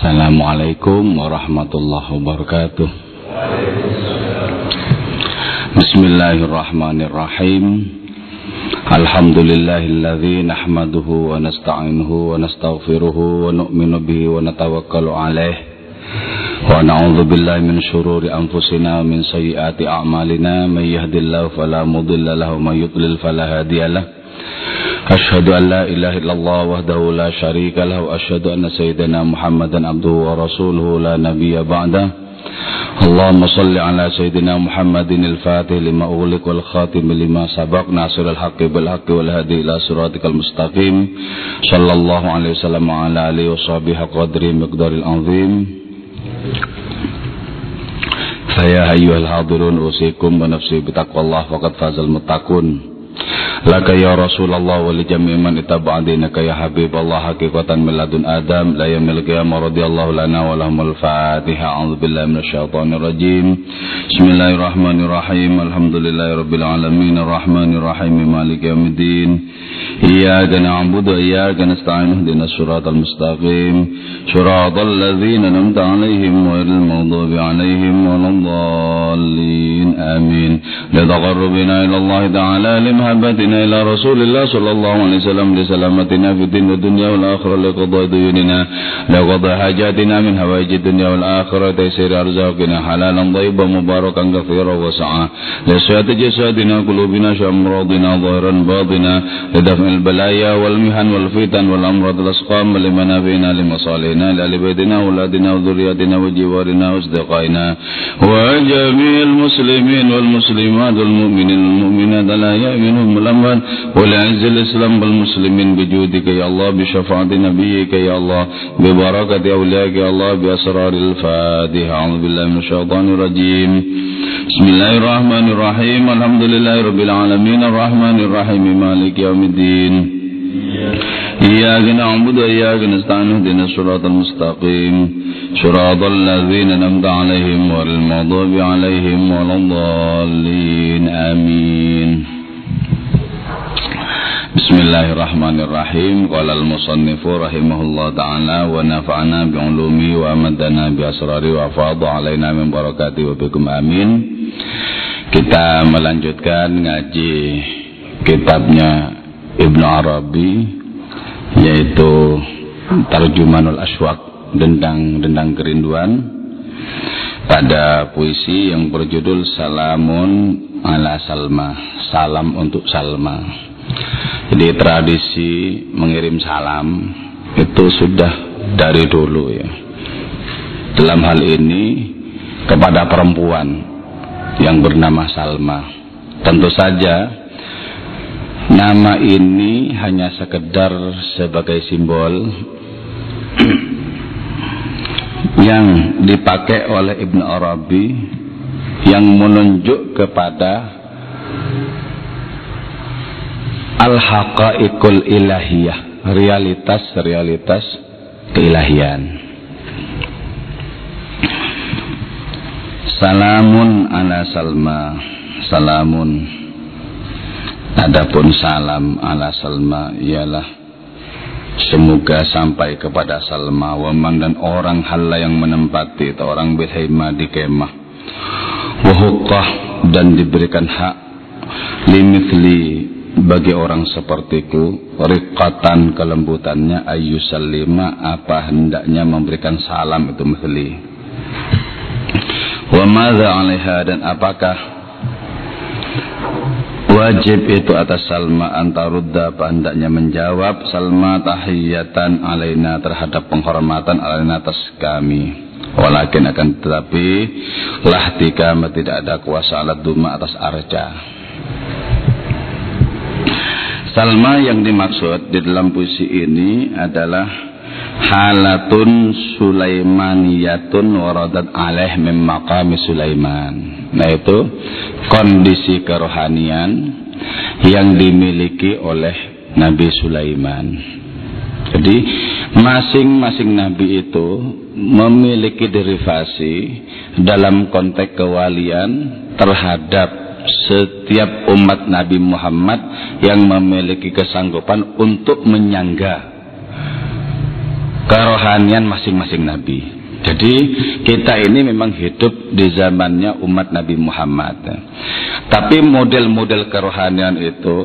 Assalamualaikum warahmatullahi wabarakatuh Bismillahirrahmanirrahim Alhamdulillahilladzi nahmaduhu wa nasta'inuhu wa nastaghfiruhu wa nu'minu bihi wa natawakkalu alaih wa na'udzu billahi min shururi anfusina wa min sayyiati a'malina may yahdihillahu fala mudilla lahu wa may yudlil fala hadiyalah أشهد أن لا إله إلا الله وحده لا شريك له وأشهد أن سيدنا محمدا عبده ورسوله لا نبي بعده. اللهم صل على سيدنا محمد الفاتح لما أغلق والخاتم لما سبق ناصر الحق بالحق والهدي إلى صراطك المستقيم. صلى الله عليه وسلم وعلى آله وصحبه قدر مقدار العظيم. فيا أيها الحاضرون أوصيكم ونفسي بتقوى الله فقد فاز المتقون. لك يا رسول الله ولجميع من اتبع دينك يا حبيب الله حقيقة من لدن آدم لا يوم القيامة رضي الله لنا ولهم الفاتحة أعوذ بالله من الشيطان الرجيم بسم الله الرحمن الرحيم الحمد لله رب العالمين الرحمن الرحيم مالك يوم الدين إياك نعبد وإياك نستعين اهدنا الصراط المستقيم صراط الذين أنعمت عليهم غير المغضوب عليهم ولا الضالين آمين لتقربنا إلى الله تعالى لمها رسول الله صلى الله عليه وسلم لسلامتنا في الدين والدنيا والآخرة لقضاء ديوننا لقضاء حاجاتنا من هوائج الدنيا والآخرة تيسير أرزاقنا حلالا طيبا مباركا كثيرا وسعا لصحة جسادنا قلوبنا شأمراضنا ظاهرا باطنا لدفع البلايا والمهن والفتن والأمراض الأسقام لمنافعنا لمصالحنا لأهل بيتنا وأولادنا وذرياتنا وجوارنا وأصدقائنا وجميع المسلمين والمسلمات والمؤمنين والمؤمنات لا يؤمنون الأموال ولعز الإسلام والمسلمين بجودك يا الله بشفاعة نبيك يا الله ببركة أولياءك يا الله بأسرار الفاتحة. أعوذ بالله من الشيطان الرجيم. بسم الله الرحمن الرحيم. الحمد لله رب العالمين. الرحمن الرحيم. مالك يوم الدين. إياك نعبد وإياك نستعين. اهدنا الصراط المستقيم. صراط الذين أنعمت عليهم غير المغضوب عليهم ولا الضالين. آمين. Bismillahirrahmanirrahim. Qala al-musannifu rahimahullah ta'ala Wa nafa'ana bi'ulumi wa amadana bi'asrari wa fadu alaina min barakati wa bikum. Amin. Kita melanjutkan ngaji kitabnya Ibnu Arabi Yaitu Tarjumanul Aswak Dendang-dendang kerinduan. Pada puisi yang berjudul Salamun ala Salma Salam untuk Salma jadi tradisi mengirim salam itu sudah dari dulu ya. Dalam hal ini kepada perempuan yang bernama Salma. Tentu saja nama ini hanya sekedar sebagai simbol yang dipakai oleh Ibnu Arabi yang menunjuk kepada al-haqaiqul ilahiyah. Realitas-realitas keilahian. Salamun ala salma. Salamun. Adapun salam ala salma ialah Semoga sampai kepada Salma Waman dan orang hala yang menempati atau orang berhema di kemah. Wahukah dan diberikan hak. Limithli bagi orang sepertiku rikatan kelembutannya ayyusallima apa hendaknya memberikan salam itu mithli wa madza 'alaiha dan apakah wajib itu atas Salma antarudda apa hendaknya menjawab Salma tahiyatan alaina terhadap penghormatan alaina atas kami. Walakin akan tetapi lah tika tidak ada kuasa alat duma atas arja Salma yang dimaksud di dalam puisi ini adalah halatun Sulaimaniyatun waradat alaih mim maqami Sulaiman. Nah itu kondisi kerohanian yang dimiliki oleh Nabi Sulaiman. Jadi masing-masing nabi itu memiliki derivasi dalam konteks kewalian terhadap setiap umat Nabi Muhammad yang memiliki kesanggupan untuk menyangga kerohanian masing-masing nabi. Jadi kita ini memang hidup di zamannya umat Nabi Muhammad. Tapi model-model kerohanian itu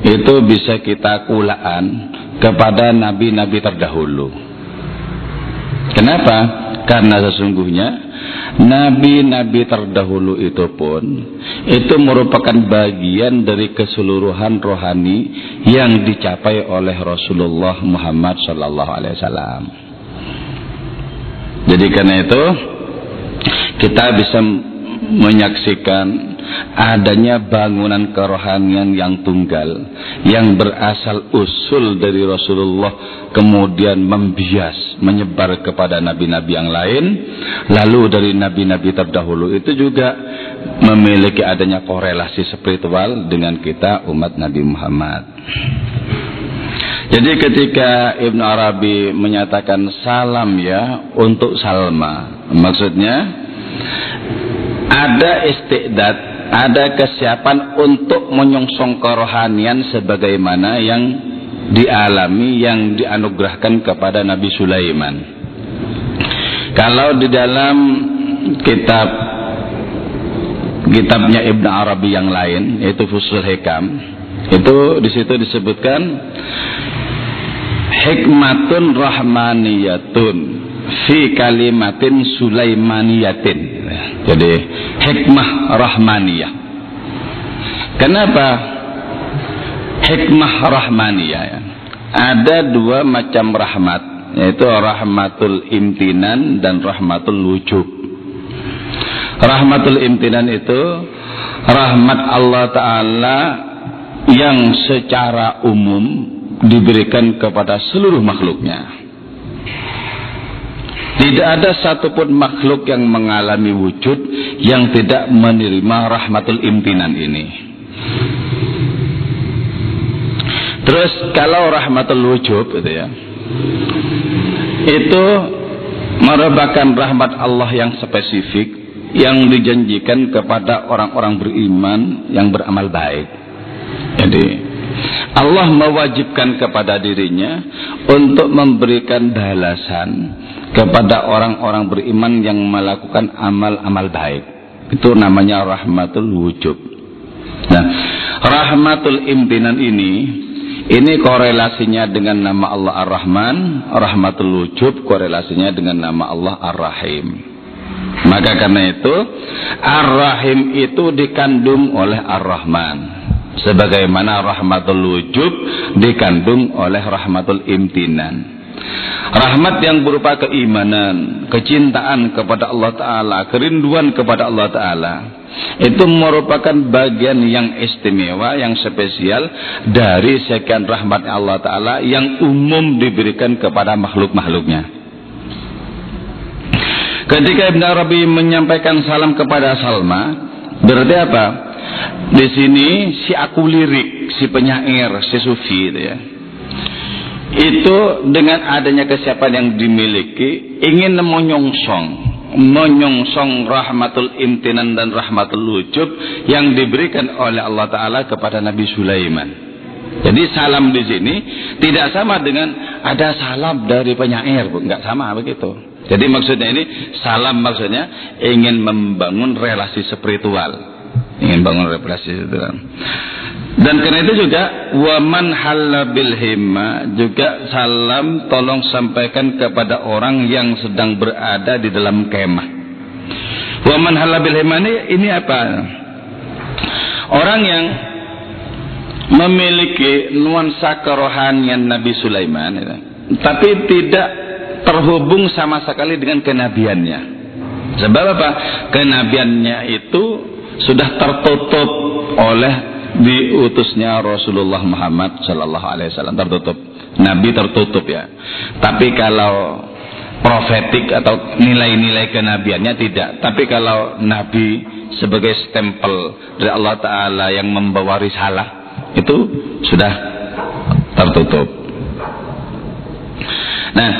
itu bisa kita kulaan kepada nabi-nabi terdahulu. Kenapa? Karena sesungguhnya nabi-nabi terdahulu itu pun itu merupakan bagian dari keseluruhan rohani yang dicapai oleh Rasulullah Muhammad sallallahu alaihi wasallam. Jadi karena itu kita bisa menyaksikan adanya bangunan kerohanian yang tunggal yang berasal usul dari Rasulullah kemudian membias menyebar kepada nabi-nabi yang lain. Lalu dari nabi-nabi terdahulu itu juga memiliki adanya korelasi spiritual dengan kita umat Nabi Muhammad. Jadi ketika Ibn Arabi menyatakan salam ya untuk Salma, maksudnya ada istiqdat, ada kesiapan untuk menyongsong kerohanian sebagaimana yang dialami, yang dianugerahkan kepada Nabi Sulaiman. Kalau di dalam kitab kitabnya Ibn Arabi yang lain, yaitu Fusul Hikam, itu di situ disebutkan hikmatun rahmaniyatun fi kalimatin sulaimaniyatin jadi hikmah rahmaniyah kenapa hikmah rahmaniyah ya? ada dua macam rahmat yaitu rahmatul imtinan dan rahmatul wujub rahmatul imtinan itu rahmat Allah Ta'ala yang secara umum diberikan kepada seluruh makhluknya. Tidak ada satupun makhluk yang mengalami wujud yang tidak menerima rahmatul impinan ini. Terus kalau rahmatul wujud itu ya, itu merupakan rahmat Allah yang spesifik yang dijanjikan kepada orang-orang beriman yang beramal baik. Jadi Allah mewajibkan kepada dirinya untuk memberikan balasan kepada orang-orang beriman yang melakukan amal-amal baik. Itu namanya rahmatul wujub. Nah, rahmatul impinan ini ini korelasinya dengan nama Allah Ar-Rahman, rahmatul wujub korelasinya dengan nama Allah Ar-Rahim. Maka karena itu Ar-Rahim itu dikandung oleh Ar-Rahman sebagaimana rahmatul wujub dikandung oleh rahmatul imtinan rahmat yang berupa keimanan kecintaan kepada Allah Ta'ala kerinduan kepada Allah Ta'ala itu merupakan bagian yang istimewa yang spesial dari sekian rahmat Allah Ta'ala yang umum diberikan kepada makhluk-makhluknya ketika Ibn Arabi menyampaikan salam kepada Salma berarti apa? Di sini si aku lirik, si penyair, si sufi itu ya. Itu dengan adanya kesiapan yang dimiliki ingin menyongsong menyongsong rahmatul imtinan dan rahmatul wujub yang diberikan oleh Allah Ta'ala kepada Nabi Sulaiman. Jadi salam di sini tidak sama dengan ada salam dari penyair, nggak sama begitu. Jadi maksudnya ini salam maksudnya ingin membangun relasi spiritual ingin bangun represi itu kan. Dan karena itu juga waman halabil himma juga salam tolong sampaikan kepada orang yang sedang berada di dalam kemah. Waman halabil himma ini, ini apa? Orang yang memiliki nuansa kerohanian Nabi Sulaiman ya, tapi tidak terhubung sama sekali dengan kenabiannya. Sebab apa? Kenabiannya itu sudah tertutup oleh diutusnya Rasulullah Muhammad Sallallahu Alaihi Wasallam. Tertutup. Nabi tertutup ya. Tapi kalau profetik atau nilai-nilai kenabiannya tidak. Tapi kalau Nabi sebagai stempel dari Allah Ta'ala yang membawa risalah itu sudah tertutup. Nah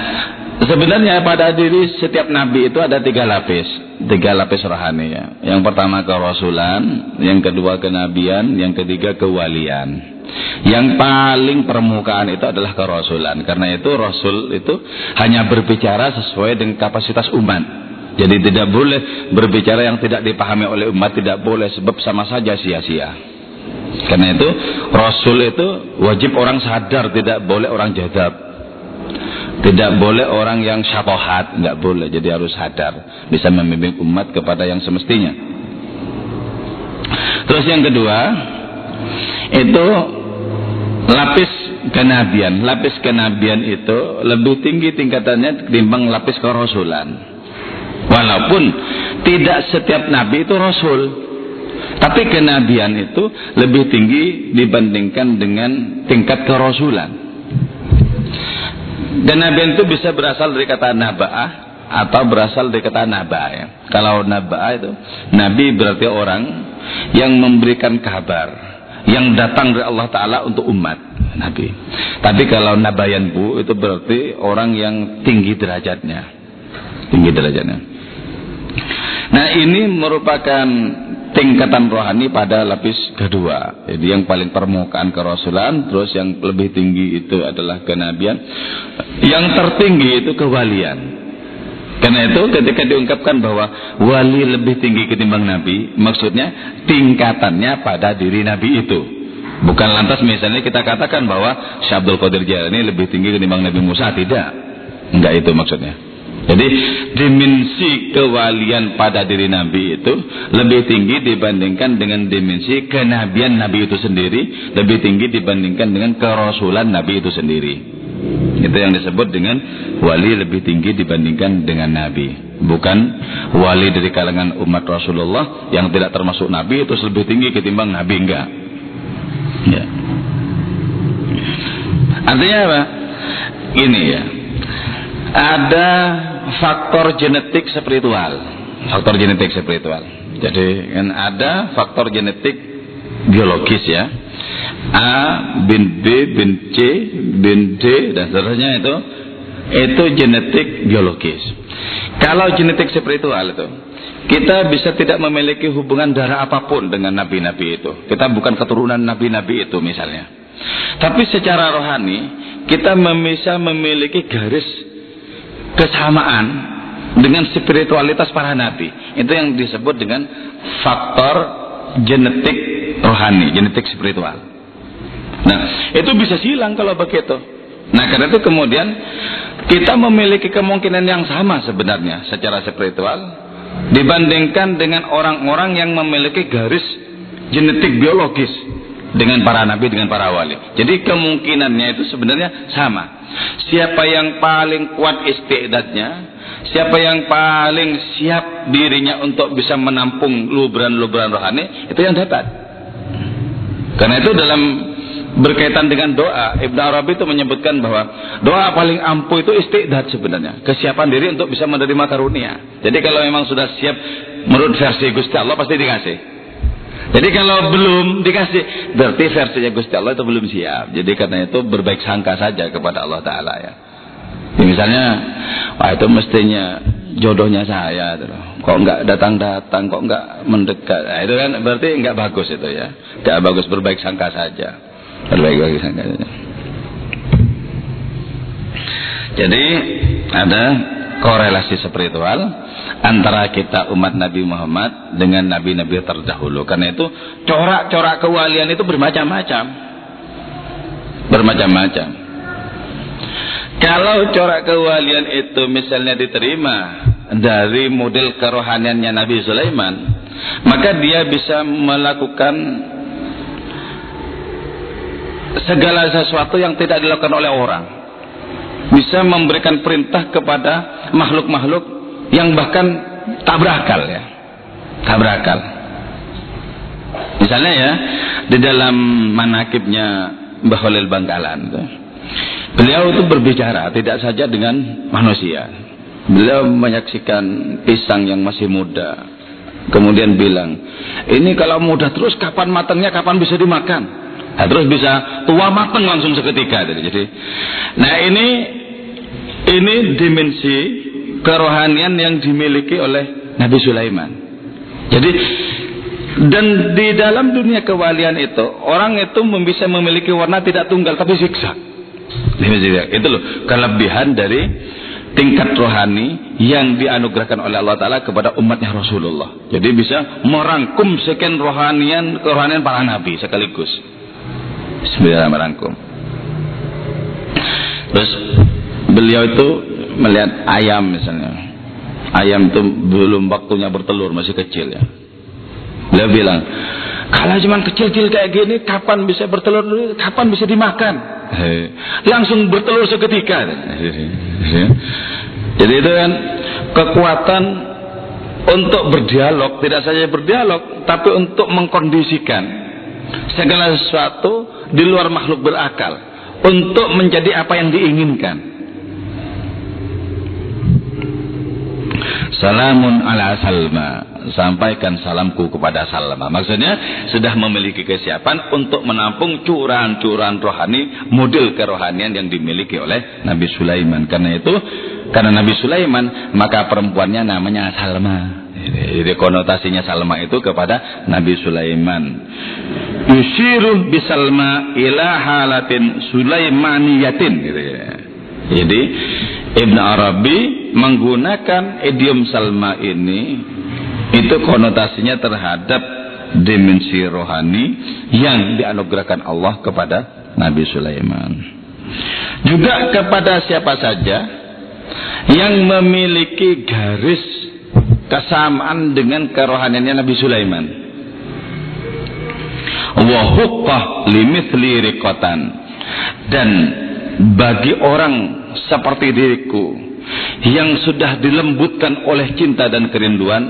Sebenarnya pada diri setiap nabi itu ada tiga lapis, tiga lapis rohani ya. Yang pertama kerasulan, yang kedua kenabian, yang ketiga kewalian. Yang paling permukaan itu adalah kerasulan. Karena itu rasul itu hanya berbicara sesuai dengan kapasitas umat. Jadi tidak boleh berbicara yang tidak dipahami oleh umat, tidak boleh sebab sama saja sia-sia. Karena itu rasul itu wajib orang sadar, tidak boleh orang jadab. Tidak boleh orang yang syakohat, nggak boleh. Jadi harus sadar, bisa membimbing umat kepada yang semestinya. Terus yang kedua, itu lapis kenabian. Lapis kenabian itu lebih tinggi tingkatannya ketimbang lapis kerasulan. Walaupun tidak setiap nabi itu rasul. Tapi kenabian itu lebih tinggi dibandingkan dengan tingkat kerasulan. Dan nabi itu bisa berasal dari kata naba'ah atau berasal dari kata naba'ah ya. Kalau naba'ah itu nabi berarti orang yang memberikan kabar yang datang dari Allah taala untuk umat nabi. Tapi kalau nabayan bu itu berarti orang yang tinggi derajatnya. Tinggi derajatnya. Nah, ini merupakan tingkatan rohani pada lapis kedua. Jadi yang paling permukaan kerasulan, terus yang lebih tinggi itu adalah kenabian, yang tertinggi itu kewalian. Karena itu ketika diungkapkan bahwa wali lebih tinggi ketimbang nabi, maksudnya tingkatannya pada diri nabi itu. Bukan lantas misalnya kita katakan bahwa Syabdul Qadir Jalani lebih tinggi ketimbang Nabi Musa, tidak. Enggak itu maksudnya. Jadi dimensi kewalian pada diri Nabi itu lebih tinggi dibandingkan dengan dimensi kenabian Nabi itu sendiri, lebih tinggi dibandingkan dengan kerasulan Nabi itu sendiri. Itu yang disebut dengan wali lebih tinggi dibandingkan dengan Nabi. Bukan wali dari kalangan umat Rasulullah yang tidak termasuk Nabi itu lebih tinggi ketimbang Nabi enggak. Ya. Artinya apa? Ini ya. Ada faktor genetik spiritual. Faktor genetik spiritual. Jadi kan ada faktor genetik biologis ya. A bin B bin C bin D dan seterusnya itu itu genetik biologis. Kalau genetik spiritual itu kita bisa tidak memiliki hubungan darah apa pun dengan nabi-nabi itu. Kita bukan keturunan nabi-nabi itu misalnya. Tapi secara rohani kita bisa memiliki garis kesamaan dengan spiritualitas para nabi. Itu yang disebut dengan faktor genetik rohani, genetik spiritual. Nah, itu bisa silang kalau begitu. Nah, karena itu kemudian kita memiliki kemungkinan yang sama sebenarnya secara spiritual dibandingkan dengan orang-orang yang memiliki garis genetik biologis dengan para nabi dengan para wali. Jadi kemungkinannya itu sebenarnya sama. Siapa yang paling kuat istidadnya, siapa yang paling siap dirinya untuk bisa menampung lubran-lubran rohani, itu yang dapat. Karena itu dalam berkaitan dengan doa, Ibn Arabi itu menyebutkan bahwa doa paling ampuh itu istidad sebenarnya. Kesiapan diri untuk bisa menerima karunia. Jadi kalau memang sudah siap menurut versi Gusti Allah pasti dikasih. Jadi kalau belum dikasih, berarti versinya Gusti Allah itu belum siap. Jadi karena itu berbaik sangka saja kepada Allah Taala ya. ya misalnya, wah itu mestinya jodohnya saya, gitu. kok nggak datang-datang, kok nggak mendekat, nah, itu kan berarti nggak bagus itu ya. Nggak bagus berbaik sangka saja, berbaik-baik sangka saja. Jadi ada korelasi spiritual antara kita umat Nabi Muhammad dengan nabi-nabi terdahulu. Karena itu corak-corak kewalian itu bermacam-macam. Bermacam-macam. Kalau corak kewalian itu misalnya diterima dari model kerohaniannya Nabi Sulaiman, maka dia bisa melakukan segala sesuatu yang tidak dilakukan oleh orang. Bisa memberikan perintah kepada makhluk-makhluk yang bahkan tak berakal ya. Tak berakal misalnya ya di dalam manakibnya Mbah Khalil Bangkalan itu, beliau itu berbicara tidak saja dengan manusia. Beliau menyaksikan pisang yang masih muda kemudian bilang ini kalau muda terus kapan matangnya kapan bisa dimakan? Nah, terus bisa tua matang langsung seketika jadi nah ini Ini dimensi kerohanian yang dimiliki oleh Nabi Sulaiman. Jadi dan di dalam dunia kewalian itu orang itu bisa memiliki warna tidak tunggal tapi zigzag. Itu loh kelebihan dari tingkat rohani yang dianugerahkan oleh Allah Taala kepada umatnya Rasulullah. Jadi bisa merangkum sekian rohanian kerohanian para nabi sekaligus. Bismillah merangkum. Terus beliau itu melihat ayam misalnya. Ayam itu belum waktunya bertelur masih kecil ya. Beliau bilang kalau cuma kecil-kecil kayak gini kapan bisa bertelur? Kapan bisa dimakan? Langsung bertelur seketika. Jadi itu kan kekuatan untuk berdialog tidak saja berdialog tapi untuk mengkondisikan segala sesuatu di luar makhluk berakal untuk menjadi apa yang diinginkan Salamun ala Salma. Sampaikan salamku kepada Salma. Maksudnya sudah memiliki kesiapan untuk menampung curahan-curahan rohani, model kerohanian yang dimiliki oleh Nabi Sulaiman. Karena itu, karena Nabi Sulaiman, maka perempuannya namanya Salma. Jadi konotasinya Salma itu kepada Nabi Sulaiman. Yusiru bisalma ila halatin Sulaimaniyatin. Gitu ya. Jadi Ibn Arabi menggunakan idiom Salma ini itu konotasinya terhadap dimensi rohani yang dianugerahkan Allah kepada Nabi Sulaiman. Juga kepada siapa saja yang memiliki garis kesamaan dengan kerohaniannya Nabi Sulaiman. Wa huqqah limithli riqatan dan bagi orang seperti diriku yang sudah dilembutkan oleh cinta dan kerinduan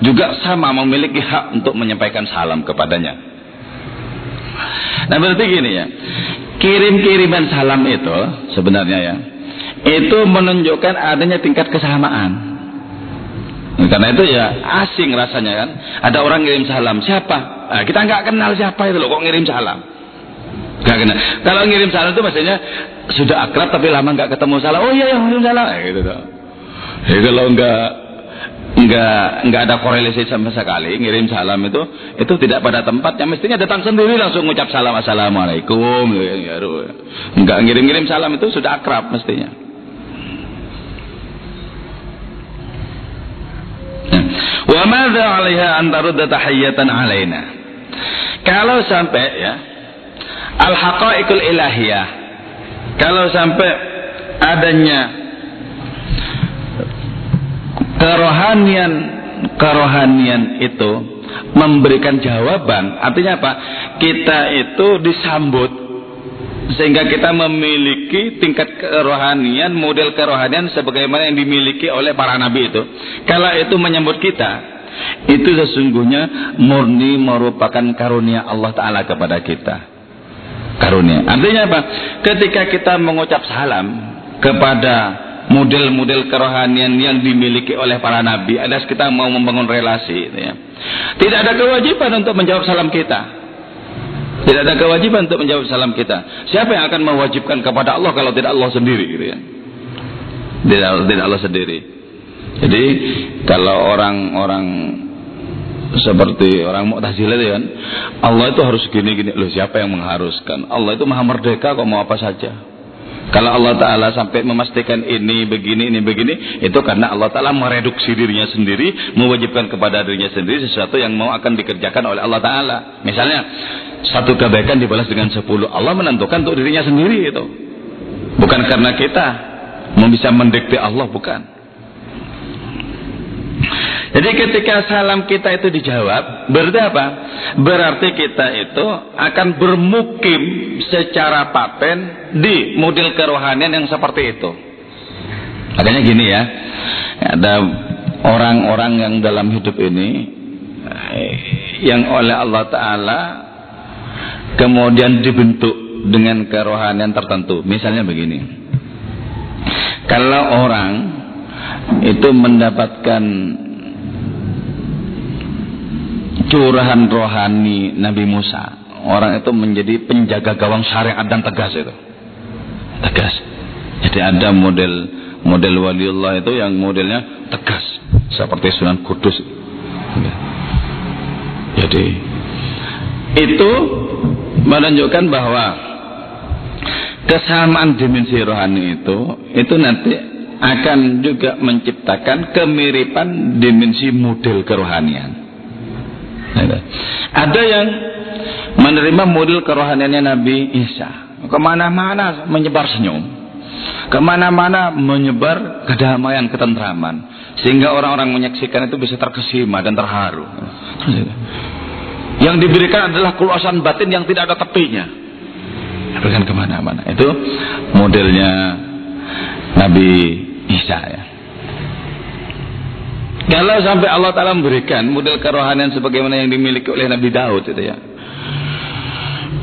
juga sama memiliki hak untuk menyampaikan salam kepadanya. Nah berarti gini ya, kirim-kiriman salam itu sebenarnya ya, itu menunjukkan adanya tingkat kesamaan. Karena itu ya asing rasanya kan. Ada orang ngirim salam, siapa? Nah, kita nggak kenal siapa itu loh, kok ngirim salam? Gak kenal. Kalau ngirim salam itu maksudnya sudah akrab tapi lama nggak ketemu salah oh iya ya salah eh, gitu tuh ya, kalau nggak nggak nggak ada korelasi sama sekali ngirim salam itu itu tidak pada tempatnya. Mestinya datang sendiri langsung ngucap salam assalamualaikum. Ya, nggak ngirim-ngirim salam itu sudah akrab mestinya. Wa madza 'alaiha 'alaina. Kalau sampai ya al haqaiqul ilahiyah. Kalau sampai adanya kerohanian kerohanian itu memberikan jawaban artinya apa? Kita itu disambut sehingga kita memiliki tingkat kerohanian model kerohanian sebagaimana yang dimiliki oleh para nabi itu. Kalau itu menyambut kita itu sesungguhnya murni merupakan karunia Allah Ta'ala kepada kita karunia. Artinya apa? Ketika kita mengucap salam kepada model-model kerohanian yang dimiliki oleh para nabi, ada kita mau membangun relasi, gitu ya. tidak ada kewajiban untuk menjawab salam kita. Tidak ada kewajiban untuk menjawab salam kita. Siapa yang akan mewajibkan kepada Allah kalau tidak Allah sendiri, gitu ya? Tidak, tidak Allah sendiri. Jadi kalau orang-orang seperti orang Mu'tazilah itu kan Allah itu harus gini-gini. Loh siapa yang mengharuskan? Allah itu maha merdeka kok mau apa saja. Kalau Allah Ta'ala sampai memastikan ini begini ini begini itu karena Allah Ta'ala mereduksi dirinya sendiri mewajibkan kepada dirinya sendiri sesuatu yang mau akan dikerjakan oleh Allah Ta'ala. Misalnya satu kebaikan dibalas dengan sepuluh Allah menentukan untuk dirinya sendiri itu. Bukan karena kita mau bisa mendikte Allah bukan jadi ketika salam kita itu dijawab, berarti apa? Berarti kita itu akan bermukim secara paten di model kerohanian yang seperti itu. Makanya gini ya, ada orang-orang yang dalam hidup ini yang oleh Allah Ta'ala kemudian dibentuk dengan kerohanian tertentu. Misalnya begini, kalau orang itu mendapatkan curahan rohani Nabi Musa. Orang itu menjadi penjaga gawang syariat dan tegas itu. Tegas. Jadi ada model Model waliullah itu yang modelnya tegas seperti Sunan Kudus. Jadi itu menunjukkan bahwa kesamaan dimensi rohani itu itu nanti akan juga menciptakan kemiripan dimensi model kerohanian. Ada yang menerima model kerohaniannya Nabi Isa. Ke mana-mana menyebar senyum. Ke mana-mana menyebar kedamaian, ketentraman. Sehingga orang-orang menyaksikan itu bisa terkesima dan terharu. Yang diberikan adalah keluasan batin yang tidak ada tepinya. Berikan ke mana-mana. Itu modelnya Nabi Isa ya. Kalau sampai Allah Ta'ala memberikan model kerohanian sebagaimana yang dimiliki oleh Nabi Daud itu ya.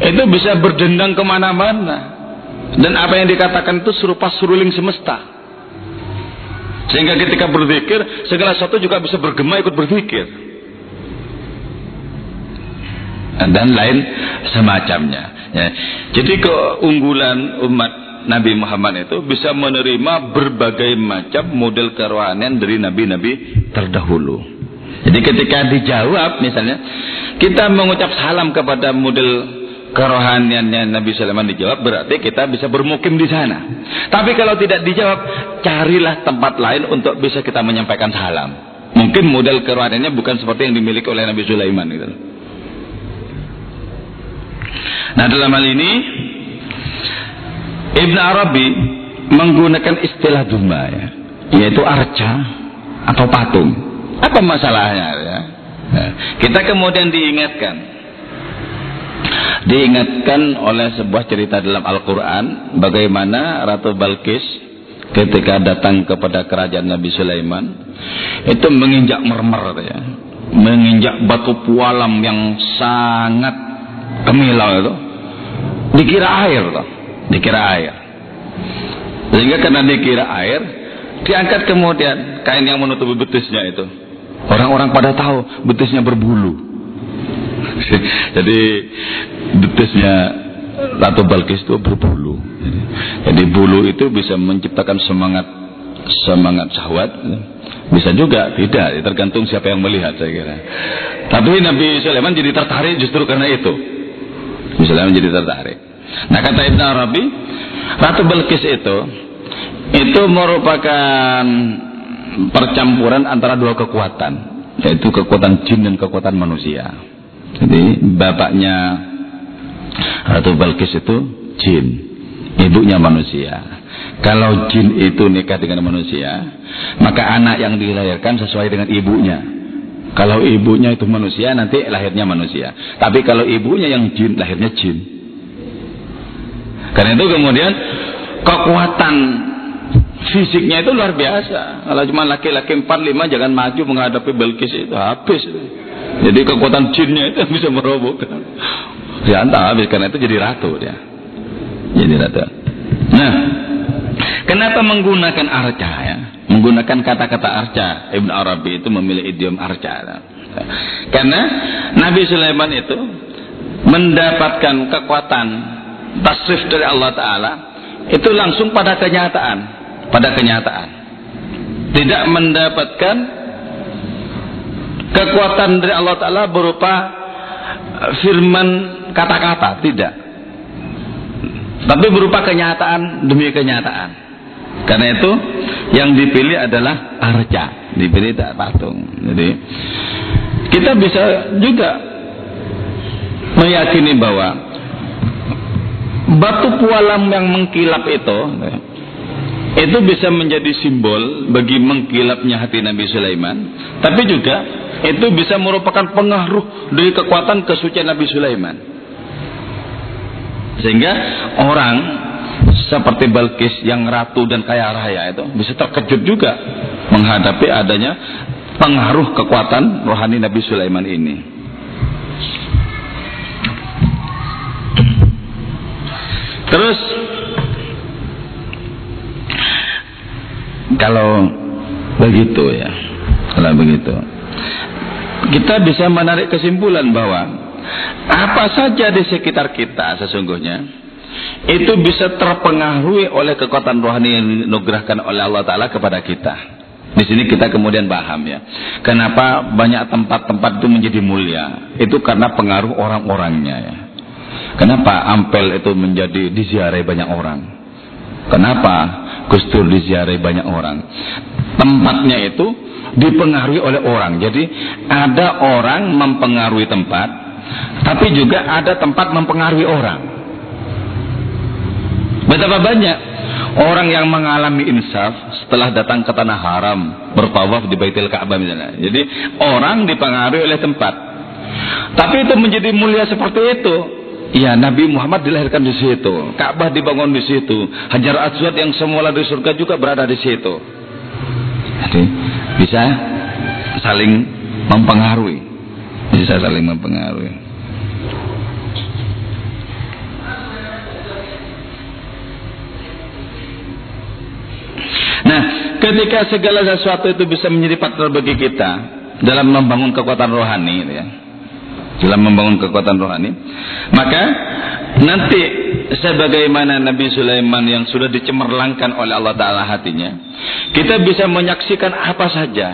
Itu bisa berdendang ke mana-mana. Dan apa yang dikatakan itu serupa suruling semesta. Sehingga ketika berzikir, segala sesuatu juga bisa bergema ikut berzikir. Dan lain semacamnya. Ya. Jadi keunggulan umat Nabi Muhammad itu bisa menerima berbagai macam model kerohanian dari nabi-nabi terdahulu. Jadi ketika dijawab misalnya kita mengucap salam kepada model kerohaniannya Nabi Sulaiman dijawab berarti kita bisa bermukim di sana. Tapi kalau tidak dijawab, carilah tempat lain untuk bisa kita menyampaikan salam. Mungkin model kerohaniannya bukan seperti yang dimiliki oleh Nabi Sulaiman gitu. Nah dalam hal ini Ibn Arabi menggunakan istilah duma ya, yaitu arca atau patung. Apa masalahnya ya? Nah, kita kemudian diingatkan diingatkan oleh sebuah cerita dalam Al-Quran bagaimana Ratu Balkis ketika datang kepada kerajaan Nabi Sulaiman itu menginjak mermer ya menginjak batu pualam yang sangat kemilau itu dikira air tuh dikira air. Sehingga karena dikira air diangkat kemudian kain yang menutupi betisnya itu. Orang-orang pada tahu betisnya berbulu. Jadi betisnya Ratu Balkis itu berbulu. Jadi bulu itu bisa menciptakan semangat semangat syahwat. Bisa juga tidak tergantung siapa yang melihat saya kira. Tapi Nabi Sulaiman jadi tertarik justru karena itu. Misalnya menjadi tertarik. Nah kata Ibn Arabi, Ratu Belkis itu itu merupakan percampuran antara dua kekuatan, yaitu kekuatan jin dan kekuatan manusia. Jadi bapaknya Ratu Belkis itu jin, ibunya manusia. Kalau jin itu nikah dengan manusia, maka anak yang dilahirkan sesuai dengan ibunya. Kalau ibunya itu manusia, nanti lahirnya manusia. Tapi kalau ibunya yang jin, lahirnya jin. Karena itu kemudian kekuatan fisiknya itu luar biasa. Kalau cuma laki-laki 45 jangan maju menghadapi Belkis itu habis. Jadi kekuatan jinnya itu bisa merobohkan. Ya entah habis karena itu jadi ratu dia. Jadi ratu. Nah, kenapa menggunakan arca ya? menggunakan kata-kata arca Ibn Arabi itu memilih idiom arca karena Nabi Sulaiman itu mendapatkan kekuatan tasrif dari Allah Ta'ala itu langsung pada kenyataan. Pada kenyataan. Tidak mendapatkan kekuatan dari Allah Ta'ala berupa firman kata-kata. Tidak. Tapi berupa kenyataan demi kenyataan. Karena itu yang dipilih adalah arca, dipilih tak patung. Jadi kita bisa juga meyakini bahwa batu pualam yang mengkilap itu itu bisa menjadi simbol bagi mengkilapnya hati Nabi Sulaiman, tapi juga itu bisa merupakan pengaruh dari kekuatan kesucian Nabi Sulaiman. Sehingga orang seperti Balkis yang ratu dan kaya raya itu bisa terkejut juga menghadapi adanya pengaruh kekuatan rohani Nabi Sulaiman ini. Terus kalau begitu ya, kalau begitu kita bisa menarik kesimpulan bahwa apa saja di sekitar kita sesungguhnya itu bisa terpengaruhi oleh kekuatan rohani yang dinugerahkan oleh Allah Ta'ala kepada kita. Di sini kita kemudian paham ya. Kenapa banyak tempat-tempat itu menjadi mulia? Itu karena pengaruh orang-orangnya ya. Kenapa Ampel itu menjadi diziarahi banyak orang? Kenapa Gustur diziarahi banyak orang? Tempatnya itu dipengaruhi oleh orang. Jadi ada orang mempengaruhi tempat, tapi juga ada tempat mempengaruhi orang. Betapa banyak orang yang mengalami insaf setelah datang ke tanah haram bertawaf di Baitul Ka'bah misalnya. Jadi orang dipengaruhi oleh tempat. Tapi itu menjadi mulia seperti itu. Ya Nabi Muhammad dilahirkan di situ, Ka'bah dibangun di situ, Hajar Aswad yang semula di surga juga berada di situ. Jadi bisa saling mempengaruhi, bisa saling mempengaruhi. Nah, ketika segala sesuatu itu bisa menjadi partner bagi kita dalam membangun kekuatan rohani, gitu ya, dalam membangun kekuatan rohani, maka nanti sebagaimana Nabi Sulaiman yang sudah dicemerlangkan oleh Allah Taala hatinya, kita bisa menyaksikan apa saja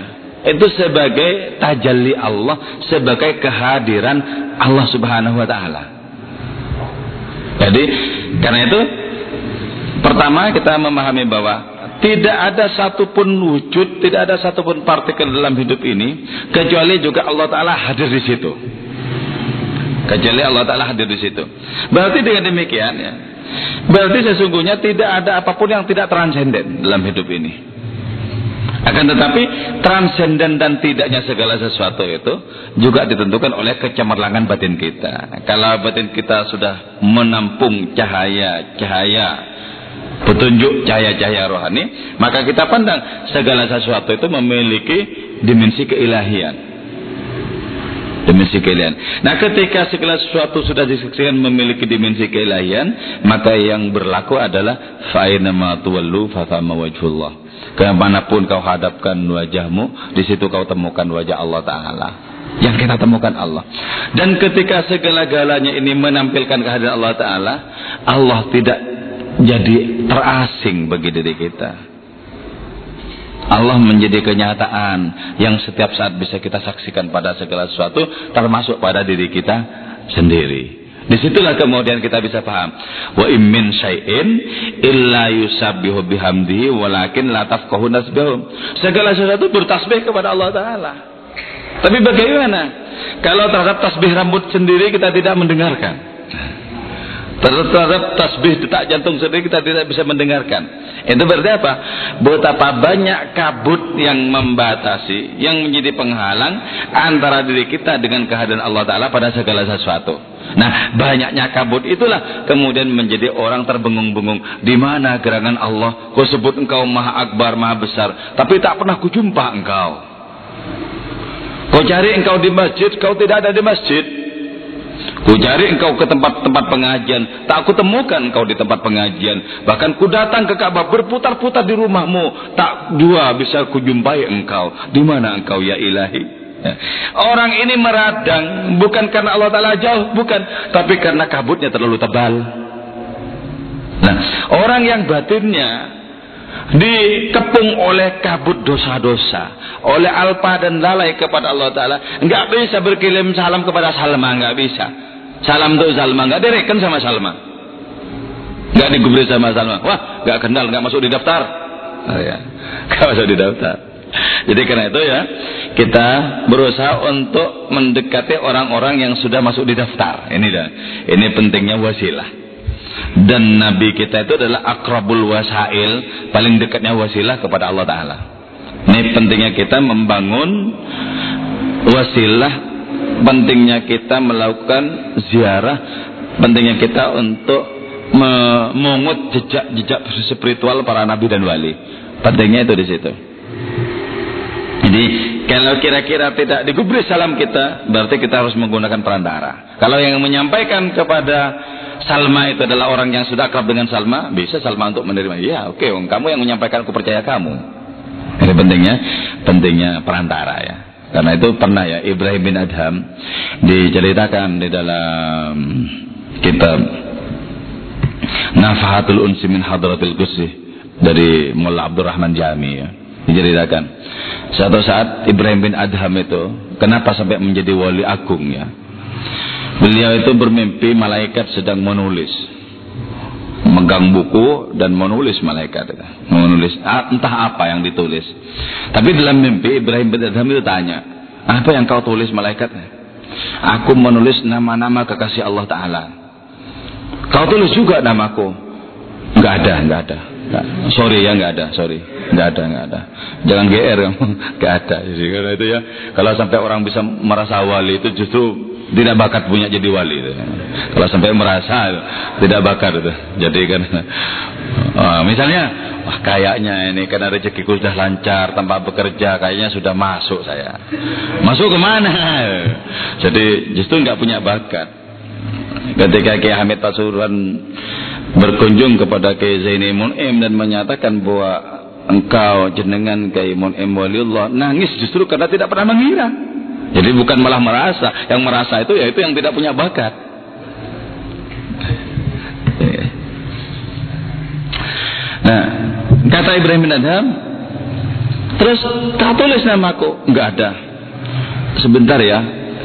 itu sebagai tajalli Allah, sebagai kehadiran Allah Subhanahu Wa Taala. Jadi karena itu pertama kita memahami bahwa tidak ada satupun wujud, tidak ada satupun partikel dalam hidup ini kecuali juga Allah Taala hadir di situ. Kecuali Allah Taala hadir di situ. Berarti dengan demikian ya, berarti sesungguhnya tidak ada apa pun yang tidak transenden dalam hidup ini. Akan tetapi transenden dan tidaknya segala sesuatu itu juga ditentukan oleh kecemerlangan batin kita. Kalau batin kita sudah menampung cahaya-cahaya petunjuk cahaya-cahaya rohani, maka kita pandang segala sesuatu itu memiliki dimensi keilahian. Dimensi keilahian. Nah, ketika segala sesuatu sudah disaksikan memiliki dimensi keilahian, maka yang berlaku adalah fa'ina ma tuwallu fathamma wajhullah. Ke mana pun kau hadapkan wajahmu, di situ kau temukan wajah Allah Ta'ala yang kita temukan Allah. Dan ketika segala-galanya ini menampilkan kehadiran Allah Ta'ala, Allah tidak jadi terasing bagi diri kita. Allah menjadi kenyataan yang setiap saat bisa kita saksikan pada segala sesuatu termasuk pada diri kita sendiri. Di situlah kemudian kita bisa paham. Wa immin syai'in illa yusabbihu bihamdihi walakin la tafqahu nasbihum. Segala sesuatu bertasbih kepada Allah Ta'ala. Tapi bagaimana? Kalau terhadap tasbih rambut sendiri kita tidak mendengarkan terhadap tasbih detak jantung sendiri kita tidak bisa mendengarkan. Itu berarti apa? Betapa banyak kabut yang membatasi, yang menjadi penghalang antara diri kita dengan kehadiran Allah Ta'ala pada segala sesuatu. Nah, banyaknya kabut itulah kemudian menjadi orang terbengong-bengong. Di mana gerangan Allah? Kau sebut engkau maha akbar, maha besar. Tapi tak pernah kujumpa engkau. Kau cari engkau di masjid, kau tidak ada di masjid. Ku cari engkau ke tempat-tempat pengajian, tak ku temukan engkau di tempat pengajian. Bahkan ku datang ke Ka'bah berputar-putar di rumahmu, tak dua bisa ku jumpai engkau. Di mana engkau ya Ilahi? Ya. Orang ini meradang bukan karena Allah Taala jauh, bukan, tapi karena kabutnya terlalu tebal. Nah, orang yang batinnya dikepung oleh kabut dosa-dosa, oleh alpa dan lalai kepada Allah Taala, nggak bisa berkirim salam kepada Salma, nggak bisa. Salam untuk Salma, nggak direken sama Salma. Nggak digubris sama Salma. Wah, nggak kenal, nggak masuk di daftar. Oh, ya. Nggak masuk di daftar. Jadi karena itu ya, kita berusaha untuk mendekati orang-orang yang sudah masuk di daftar. Ini dah. Ini pentingnya wasilah. Dan Nabi kita itu adalah akrabul wasail, paling dekatnya wasilah kepada Allah Ta'ala. Ini pentingnya kita membangun wasilah pentingnya kita melakukan ziarah, pentingnya kita untuk memungut jejak-jejak spiritual para nabi dan wali. Pentingnya itu di situ. Jadi kalau kira-kira tidak digubris salam kita, berarti kita harus menggunakan perantara. Kalau yang menyampaikan kepada Salma itu adalah orang yang sudah akrab dengan Salma, bisa Salma untuk menerima. Ya, oke, okay, kamu yang menyampaikan, aku percaya kamu. Ini pentingnya, pentingnya perantara ya. Karena itu pernah ya Ibrahim bin Adham diceritakan di dalam kitab Nafahatul Unsi min Hadratil Qudsi dari Mullah Abdurrahman Jami ya. Diceritakan. Suatu saat Ibrahim bin Adham itu kenapa sampai menjadi wali agung ya? Beliau itu bermimpi malaikat sedang menulis. Megang buku dan menulis malaikat. Menulis entah apa yang ditulis. Tapi dalam mimpi Ibrahim bin Adham itu tanya, apa yang kau tulis malaikat? Aku menulis nama-nama kekasih Allah Ta'ala. Kau tulis juga namaku. Enggak ada, enggak ada. Enggak. Sorry ya, enggak ada, sorry. Enggak ada, enggak ada. Jangan GR kamu. Enggak ada. Jadi karena itu ya, kalau sampai orang bisa merasa wali itu justru tidak bakat punya jadi wali. Kalau sampai merasa tidak bakat itu. Jadi kan uh, misalnya wah kayaknya ini karena rezekiku sudah lancar tanpa bekerja kayaknya sudah masuk saya. Masuk ke mana? Jadi justru nggak punya bakat. Ketika Kiai Hamid Pasuruan berkunjung kepada Kiai Zaini Mun'im dan menyatakan bahwa engkau jenengan Kiai Mun'im Waliullah nangis justru karena tidak pernah mengira. Jadi bukan malah merasa, yang merasa itu yaitu yang tidak punya bakat. Nah, kata Ibrahim bin Adham, terus tak tulis namaku, enggak ada. Sebentar ya,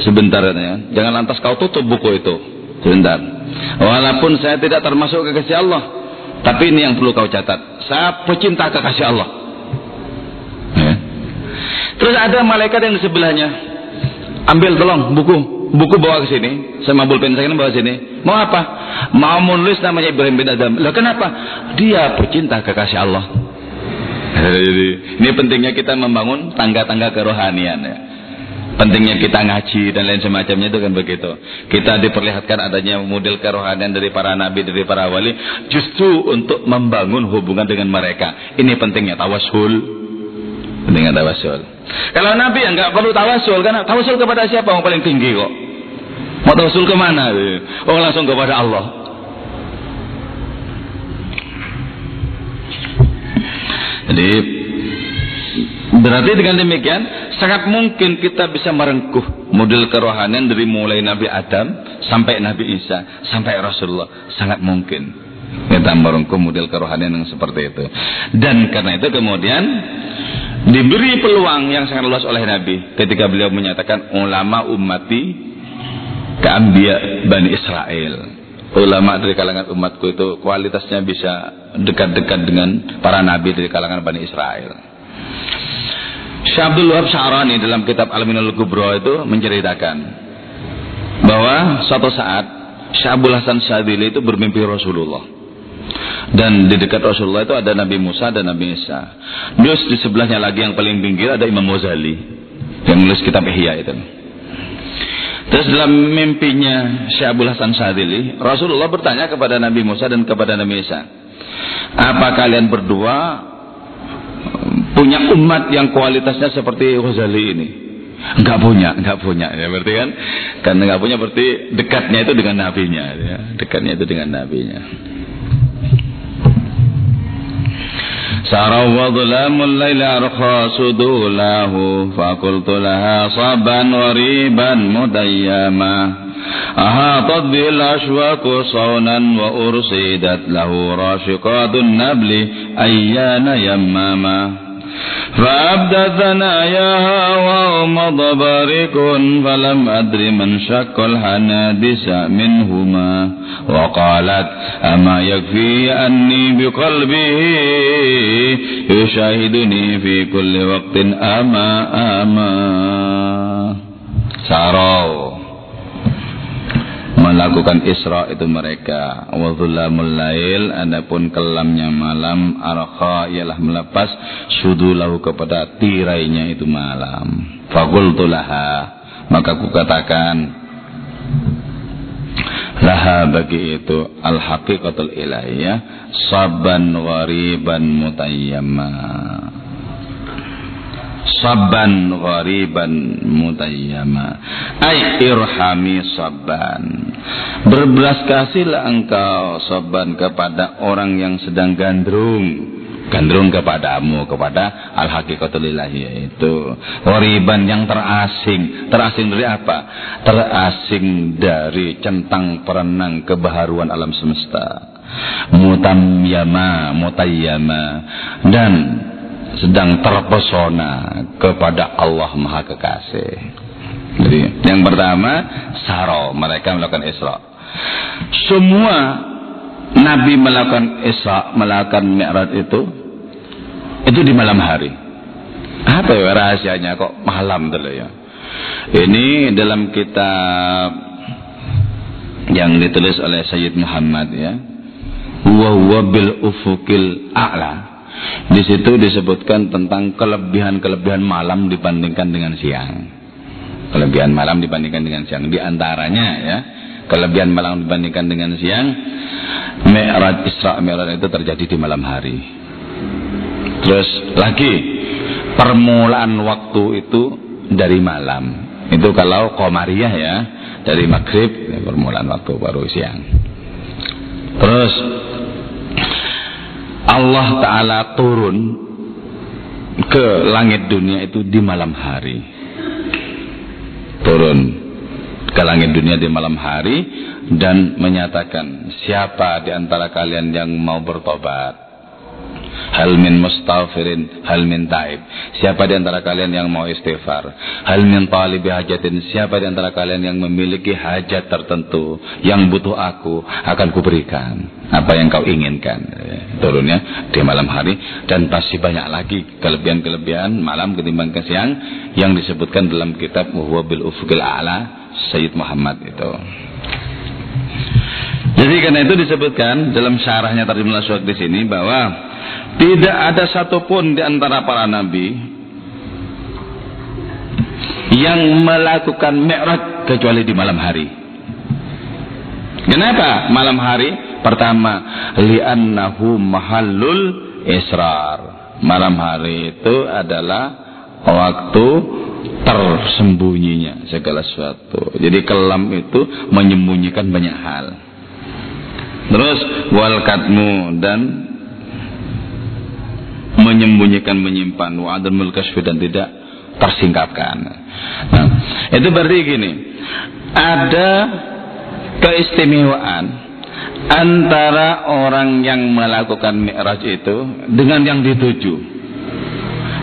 sebentar ya. Jangan lantas kau tutup buku itu. Sebentar. Walaupun saya tidak termasuk kekasih Allah, tapi ini yang perlu kau catat. Saya pecinta kekasih Allah. Ya. Terus ada malaikat yang di sebelahnya ambil tolong buku. Buku bawa ke sini. Sama pulpen saya bawa sini. Mau apa? Mau menulis namanya Ibrahim bin Adam. Lah kenapa? Dia pecinta kekasih Allah. Jadi ini pentingnya kita membangun tangga-tangga kerohanian ya. Pentingnya kita ngaji dan lain semacamnya itu kan begitu. Kita diperlihatkan adanya model kerohanian dari para nabi dari para wali justru untuk membangun hubungan dengan mereka. Ini pentingnya tawasul dengan tawasul. Kalau Nabi yang nggak perlu tawasul, karena tawasul kepada siapa yang paling tinggi kok? Mau tawasul ke mana? Oh langsung kepada Allah. Jadi berarti dengan demikian sangat mungkin kita bisa merengkuh model kerohanian dari mulai Nabi Adam sampai Nabi Isa sampai Rasulullah sangat mungkin kita merengkuh model kerohanian yang seperti itu dan karena itu kemudian diberi peluang yang sangat luas oleh Nabi ketika beliau menyatakan ulama ummati keambia Bani Israel. Ulama dari kalangan umatku itu kualitasnya bisa dekat-dekat dengan para nabi dari kalangan Bani Israel. Syekh Abdul Wahab Syarani dalam kitab Al-Minul Kubro itu menceritakan bahwa suatu saat Syekh Abdul Hasan Syadili itu bermimpi Rasulullah dan di dekat Rasulullah itu ada Nabi Musa dan Nabi Isa. Terus di sebelahnya lagi yang paling pinggir ada Imam Ghazali yang menulis kitab Ihya itu. Terus dalam mimpinya Syekh Abdul Hasan Sadili, Rasulullah bertanya kepada Nabi Musa dan kepada Nabi Isa, apa kalian berdua punya umat yang kualitasnya seperti Ghazali ini? Enggak punya, enggak punya. Ya berarti kan, karena enggak punya berarti dekatnya itu dengan nabinya, ya. dekatnya itu dengan nabinya. سرى وظلام الليل أرخى سدوله فقلت لها صبا غريبا مديما. أحاطت به الأشواك صونا وأرصدت له راشقات النبل أيان يماما. فأبدى ثناياها وغمض بارك فلم أدر من شك الحنادس منهما وقالت أما يكفي أني بقلبه يشاهدني في كل وقت أما أما ساروا melakukan Isra itu mereka. Wa dhulamul lail adapun kelamnya malam arqa ialah melepas sudulahu kepada tirainya itu malam. Faqultu laha maka ku katakan laha bagi itu al haqiqatul ilahiyah saban ghariban mutayyama sabban ghariban mutayyama. Ay irhami sabban. Berbelas kasihlah engkau sabban kepada orang yang sedang gandrung. Gandrung kepadamu kepada al haqiqatul ilahiyah itu ghariban yang terasing. Terasing dari apa? Terasing dari centang perenang kebaharuan alam semesta. Mutamyama mutayyama. Dan sedang terpesona kepada Allah Maha Kekasih. Jadi yang pertama saro mereka melakukan Isra. Semua Nabi melakukan Isra, melakukan Mi'raj itu itu di malam hari. Apa ya rahasianya kok malam dulu ya? Ini dalam kitab yang ditulis oleh Sayyid Muhammad ya. Wa bil ufukil a'la. Di situ disebutkan tentang kelebihan-kelebihan malam dibandingkan dengan siang. Kelebihan malam dibandingkan dengan siang. Di antaranya ya, kelebihan malam dibandingkan dengan siang, Mi'raj Isra Mi'raj itu terjadi di malam hari. Terus lagi permulaan waktu itu dari malam. Itu kalau komariah ya, dari maghrib permulaan waktu baru siang. Terus Allah Ta'ala turun ke langit dunia itu di malam hari. Turun ke langit dunia di malam hari dan menyatakan siapa di antara kalian yang mau bertobat Hal min mustaghfirin, hal min taib. Siapa di antara kalian yang mau istighfar? Hal min talibi hajatin. Siapa di antara kalian yang memiliki hajat tertentu yang butuh aku akan kuberikan apa yang kau inginkan. Turunnya di malam hari dan pasti banyak lagi kelebihan-kelebihan malam ketimbang ke siang yang disebutkan dalam kitab Muhwa bil Ufukil A'la Sayyid Muhammad itu. Jadi karena itu disebutkan dalam syarahnya terjemah suat di sini bahwa tidak ada satupun di antara para nabi yang melakukan mi'raj kecuali di malam hari. Kenapa malam hari? Pertama, li'annahu mahallul israr. Malam hari itu adalah waktu tersembunyinya segala sesuatu. Jadi kelam itu menyembunyikan banyak hal. Terus wal dan menyembunyikan menyimpan wa adamul kasfi dan tidak tersingkapkan. Nah, itu berarti gini, ada keistimewaan antara orang yang melakukan mi'raj itu dengan yang dituju.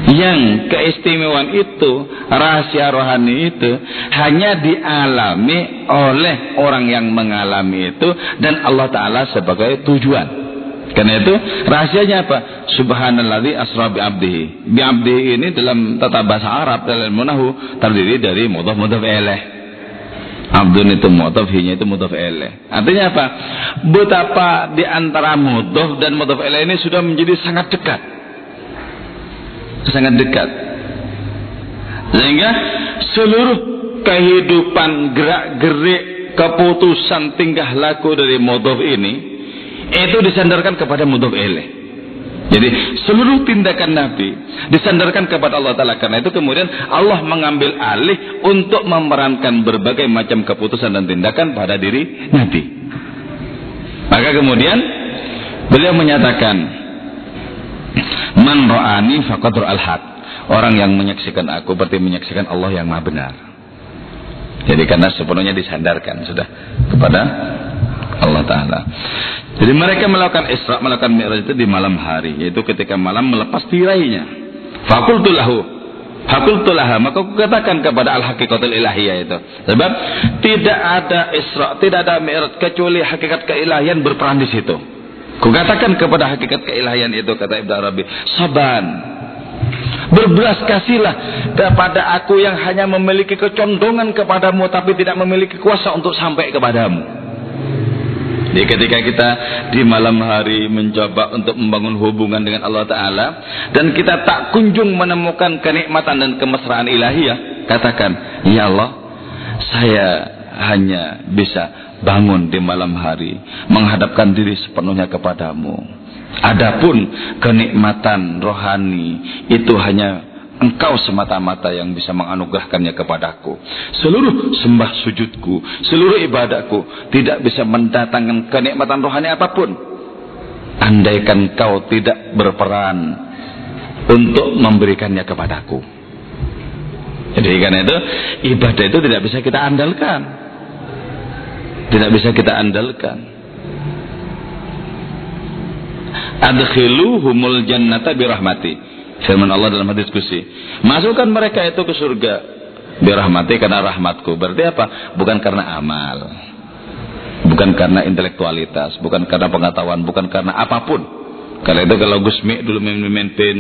Yang keistimewaan itu, rahasia rohani itu hanya dialami oleh orang yang mengalami itu dan Allah Ta'ala sebagai tujuan. Karena itu rahasianya apa? Subhanalladzi asra bi abdihi. Bi abdihi ini dalam tata bahasa Arab dalam munahu terdiri dari mudhaf mudhaf ilaih. Abdun itu mudhaf, hinya itu mudhaf ilaih. Artinya apa? Betapa di antara mudhaf dan mudhaf ilaih ini sudah menjadi sangat dekat. Sangat dekat. Sehingga seluruh kehidupan gerak-gerik keputusan tingkah laku dari mudhaf ini itu disandarkan kepada mudhof ilaih. Jadi seluruh tindakan Nabi disandarkan kepada Allah Ta'ala. Karena itu kemudian Allah mengambil alih untuk memerankan berbagai macam keputusan dan tindakan pada diri Nabi. Maka kemudian beliau menyatakan, Man ro'ani faqadur al-haq. Orang yang menyaksikan aku berarti menyaksikan Allah yang maha benar. Jadi karena sepenuhnya disandarkan sudah kepada Allah Ta'ala. Jadi mereka melakukan Isra, melakukan Mi'raj itu di malam hari, yaitu ketika malam melepas tirainya. Fakultu lahu, fakultu laha, maka aku katakan kepada al-hakikatul ilahiyah itu. Sebab tidak ada Isra, tidak ada Mi'raj kecuali hakikat keilahian berperan di situ. Kukatakan kepada hakikat keilahian itu kata Ibnu Arabi, saban. Berbelas kasihlah kepada aku yang hanya memiliki kecondongan kepadamu tapi tidak memiliki kuasa untuk sampai kepadamu. Jadi ketika kita di malam hari mencoba untuk membangun hubungan dengan Allah Ta'ala dan kita tak kunjung menemukan kenikmatan dan kemesraan ilahiyah, katakan, Ya Allah, saya hanya bisa bangun di malam hari, menghadapkan diri sepenuhnya kepadamu. Adapun kenikmatan rohani itu hanya Engkau semata-mata yang bisa menganugerahkannya kepadaku. Seluruh sembah sujudku, seluruh ibadahku tidak bisa mendatangkan kenikmatan rohani apa pun. Andaikan kau tidak berperan untuk memberikannya kepadaku. Jadi karena itu ibadah itu tidak bisa kita andalkan. Tidak bisa kita andalkan. adkhiluhumul jannata birahmati firman Allah dalam hadis kursi masukkan mereka itu ke surga. Birahmati karena rahmatku. Berarti apa? Bukan karena amal. Bukan karena intelektualitas. Bukan karena pengetahuan. Bukan karena apa pun. Karena itu kalau Gusmi dulu memimpin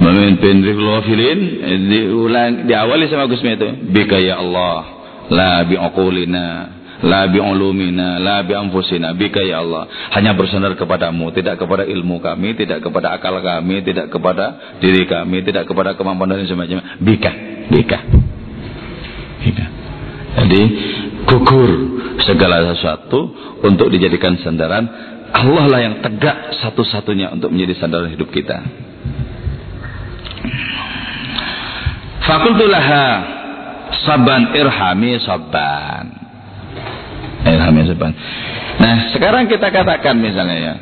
memimpin Rifullah Filin diulang diawali sama Gusmi itu. Bika ya Allah la bi'uqulina La bi'ulumina, la bi'anfusina, bika ya Allah. Hanya bersandar kepadamu, tidak kepada ilmu kami, tidak kepada akal kami, tidak kepada diri kami, tidak kepada kemampuan dan semacamnya. Bika, bika. Bika. Jadi gugur segala sesuatu untuk dijadikan sandaran. Allah lah yang tegak satu-satunya untuk menjadi sandaran hidup kita. Fakultulaha saban irhami saban. Nah, sekarang kita katakan misalnya ya.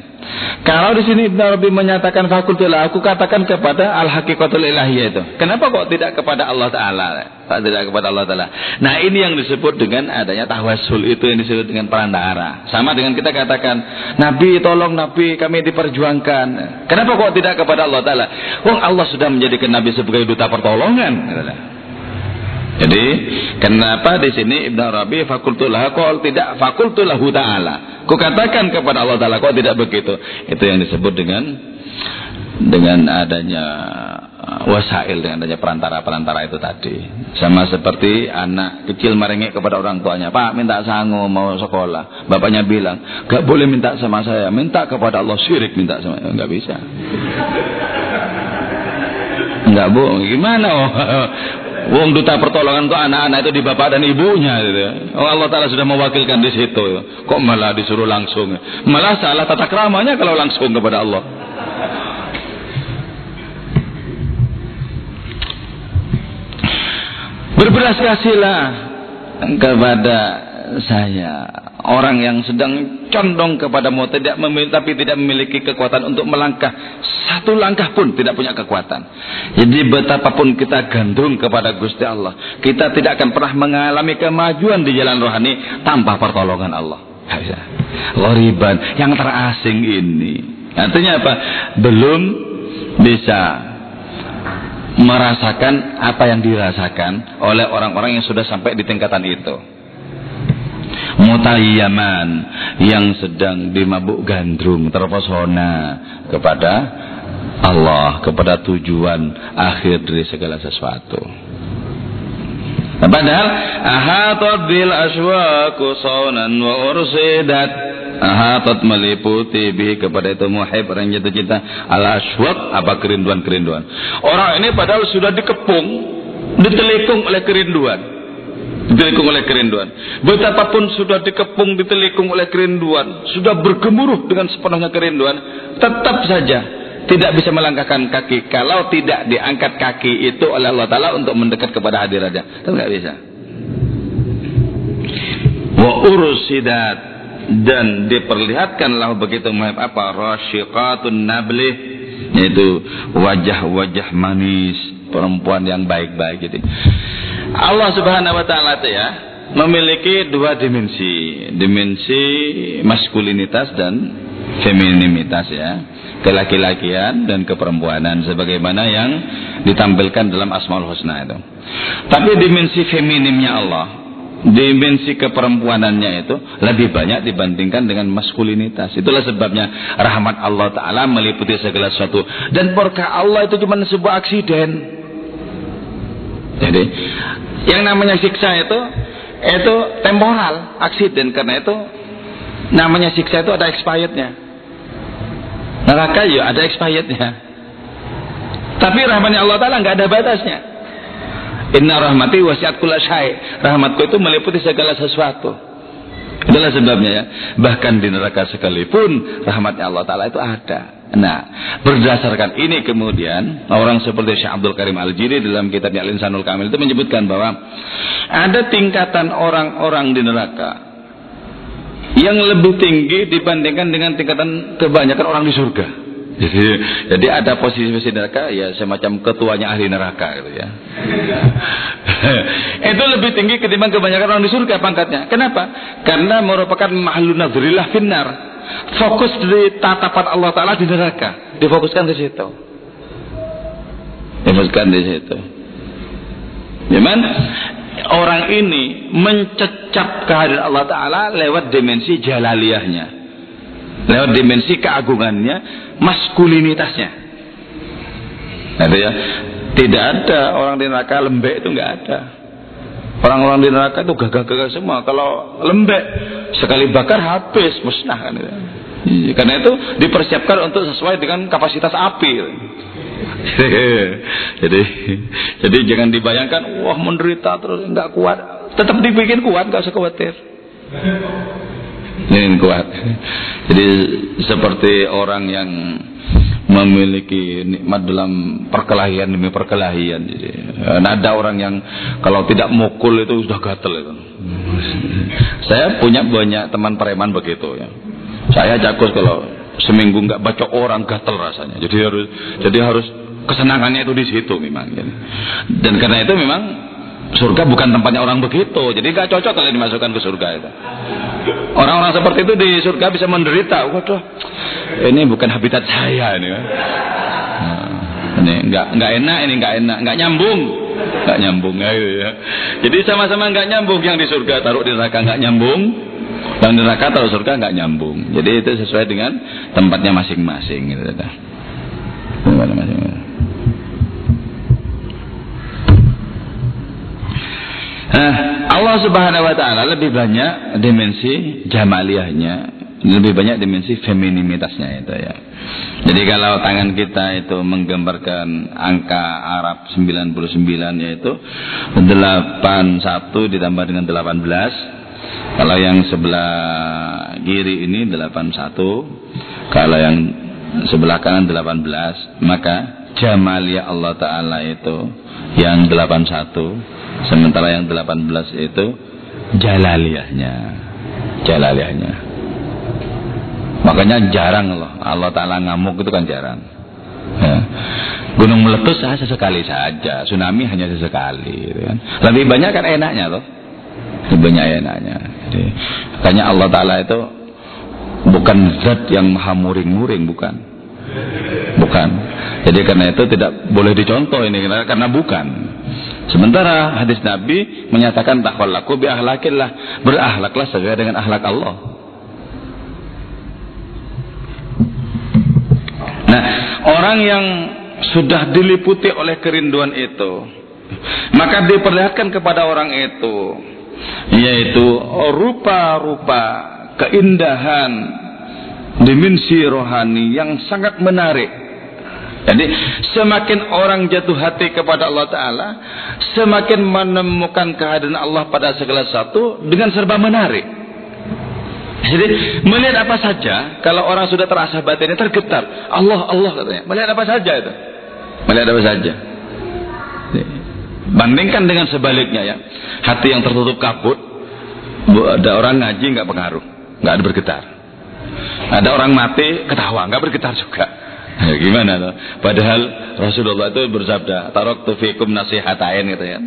Kalau di sini Ibn Arabi menyatakan fakultul aku katakan kepada al hakikatul ilahiyah itu. Kenapa kok tidak kepada Allah Taala? Pak tidak kepada Allah Taala. Nah ini yang disebut dengan adanya tawasul itu yang disebut dengan perantara. Sama dengan kita katakan Nabi tolong Nabi kami diperjuangkan. Kenapa kok tidak kepada Allah Taala? Wong Allah sudah menjadikan Nabi sebagai duta pertolongan. Jadi kenapa di sini Ibn Arabi fakultulah kok tidak fakultulahu taala. Ku katakan kepada Allah taala kok tidak begitu. Itu yang disebut dengan dengan adanya wasail dengan adanya perantara-perantara itu tadi. Sama seperti anak kecil merengek kepada orang tuanya, "Pak, minta sangu mau sekolah." Bapaknya bilang, "Gak boleh minta sama saya, minta kepada Allah syirik minta sama." Enggak bisa. Enggak, Bu. Gimana? Wong duta pertolongan kok anak-anak itu di bapak dan ibunya gitu. Oh Allah Taala sudah mewakilkan di situ. Kok malah disuruh langsung? Malah salah tata keramanya kalau langsung kepada Allah. Berbelas kasihlah kepada saya orang yang sedang condong kepada mau tidak memiliki, tapi tidak memiliki kekuatan untuk melangkah satu langkah pun tidak punya kekuatan. Jadi betapapun kita gandrung kepada Gusti Allah, kita tidak akan pernah mengalami kemajuan di jalan rohani tanpa pertolongan Allah. Loriban yang terasing ini. Artinya apa? Belum bisa merasakan apa yang dirasakan oleh orang-orang yang sudah sampai di tingkatan itu mutayyaman yang sedang dimabuk gandrung terpesona kepada Allah kepada tujuan akhir dari segala sesuatu. Padahal ahatat bil aswaku saunan wa ursidat. Ahatat meliputi bi kepada itu muhib orang jatuh cinta al aswak apa kerinduan-kerinduan? Orang ini padahal sudah dikepung ditelikung oleh kerinduan ditelikung oleh kerinduan. Betapapun sudah dikepung ditelikung oleh kerinduan, sudah bergemuruh dengan sepenuhnya kerinduan, tetap saja tidak bisa melangkahkan kaki kalau tidak diangkat kaki itu oleh Allah Taala untuk mendekat kepada hadiratnya. Itu nggak bisa. Wa urusidat dan diperlihatkanlah begitu apa rasyiqatun nablih yaitu wajah-wajah manis perempuan yang baik-baik gitu. Allah Subhanahu wa taala itu ya memiliki dua dimensi, dimensi maskulinitas dan femininitas ya, kelaki-lakian dan keperempuanan sebagaimana yang ditampilkan dalam Asmaul Husna itu. Tapi dimensi feminimnya Allah, dimensi keperempuanannya itu lebih banyak dibandingkan dengan maskulinitas. Itulah sebabnya rahmat Allah Ta'ala meliputi segala sesuatu. Dan berkah Allah itu cuma sebuah aksiden. Jadi yang namanya siksa itu itu temporal, aksiden karena itu namanya siksa itu ada expirednya. Neraka ya ada expirednya. Tapi rahmatnya Allah Taala nggak ada batasnya. Inna rahmati wasiat kula syai. Rahmatku itu meliputi segala sesuatu. Itulah sebabnya ya. Bahkan di neraka sekalipun rahmatnya Allah Taala itu ada. Nah, berdasarkan ini kemudian orang seperti Syekh Abdul Karim Al-Jiri dalam kitabnya Al-Insanul Kamil itu menyebutkan bahwa ada tingkatan orang-orang di neraka yang lebih tinggi dibandingkan dengan tingkatan kebanyakan orang di surga. Jadi, jadi ada posisi-posisi neraka ya semacam ketuanya ahli neraka gitu ya. itu lebih tinggi ketimbang kebanyakan orang di surga pangkatnya. Kenapa? Karena merupakan mahlun nadrillah finnar fokus di tatapan Allah Ta'ala di neraka. Difokuskan ke situ. Difokuskan di situ. Cuman orang ini mencecap kehadiran Allah Ta'ala lewat dimensi jalaliyahnya. Lewat dimensi keagungannya, maskulinitasnya. Nah, ya. Tidak ada orang di neraka lembek itu nggak ada. Orang-orang di neraka itu gagah-gagah semua. Kalau lembek sekali bakar habis musnah kan. Iya, karena itu dipersiapkan untuk sesuai dengan kapasitas api. jadi jadi jangan dibayangkan wah menderita terus nggak kuat. Tetap dibikin kuat nggak usah khawatir. Ini kuat. Jadi seperti orang yang memiliki nikmat dalam perkelahian demi perkelahian. Jadi, ada orang yang kalau tidak mukul itu sudah gatel itu. Saya punya banyak teman preman begitu ya. Saya jagus kalau seminggu nggak baca orang gatel rasanya. Jadi harus jadi harus kesenangannya itu di situ memang. Jadi. Dan karena itu memang surga bukan tempatnya orang begitu. Jadi nggak cocok kalau dimasukkan ke surga itu. Orang-orang seperti itu di surga bisa menderita. Waduh, ini bukan habitat saya ini. Nah, ini nggak nggak enak ini nggak enak nggak nyambung nggak nyambung ya, ya. Jadi sama-sama nggak nyambung yang di surga taruh di neraka nggak nyambung yang di neraka taruh surga nggak nyambung. Jadi itu sesuai dengan tempatnya masing-masing gitu. Tempatnya masing-masing. Nah, Allah Subhanahu wa taala lebih banyak dimensi jamaliyahnya, lebih banyak dimensi femininitasnya itu ya. Jadi kalau tangan kita itu menggambarkan angka Arab 99 yaitu 81 ditambah dengan 18. Kalau yang sebelah kiri ini 81, kalau yang sebelah kanan 18, maka jamaliyah Allah taala itu yang 81 Sementara yang 18 itu jalaliyahnya. Jalaliyahnya. Makanya jarang loh Allah Ta'ala ngamuk itu kan jarang. Ya. Gunung meletus saja sesekali saja, tsunami hanya sesekali. Gitu kan. Lebih banyak kan enaknya loh. Lebih banyak enaknya. Jadi, makanya Allah Ta'ala itu bukan zat yang maha muring-muring, bukan. Bukan. Jadi karena itu tidak boleh dicontoh ini karena bukan. Sementara hadis Nabi menyatakan takwallaku bi ahlakillah. Berahlaklah sesuai dengan ahlak Allah. Nah, orang yang sudah diliputi oleh kerinduan itu, maka diperlihatkan kepada orang itu yaitu rupa-rupa keindahan dimensi rohani yang sangat menarik jadi semakin orang jatuh hati kepada Allah Ta'ala Semakin menemukan kehadiran Allah pada segala sesuatu Dengan serba menarik. Jadi melihat apa saja Kalau orang sudah terasa batinnya tergetar Allah, Allah katanya. Melihat apa saja itu? Melihat apa saja. Bandingkan dengan sebaliknya ya. Hati yang tertutup kabut Ada orang ngaji nggak pengaruh. Nggak ada bergetar. Ada orang mati ketawa nggak bergetar juga Gimana tuh? Padahal Rasulullah itu bersabda, "Tarok tufikum nasihatain" gitu ya.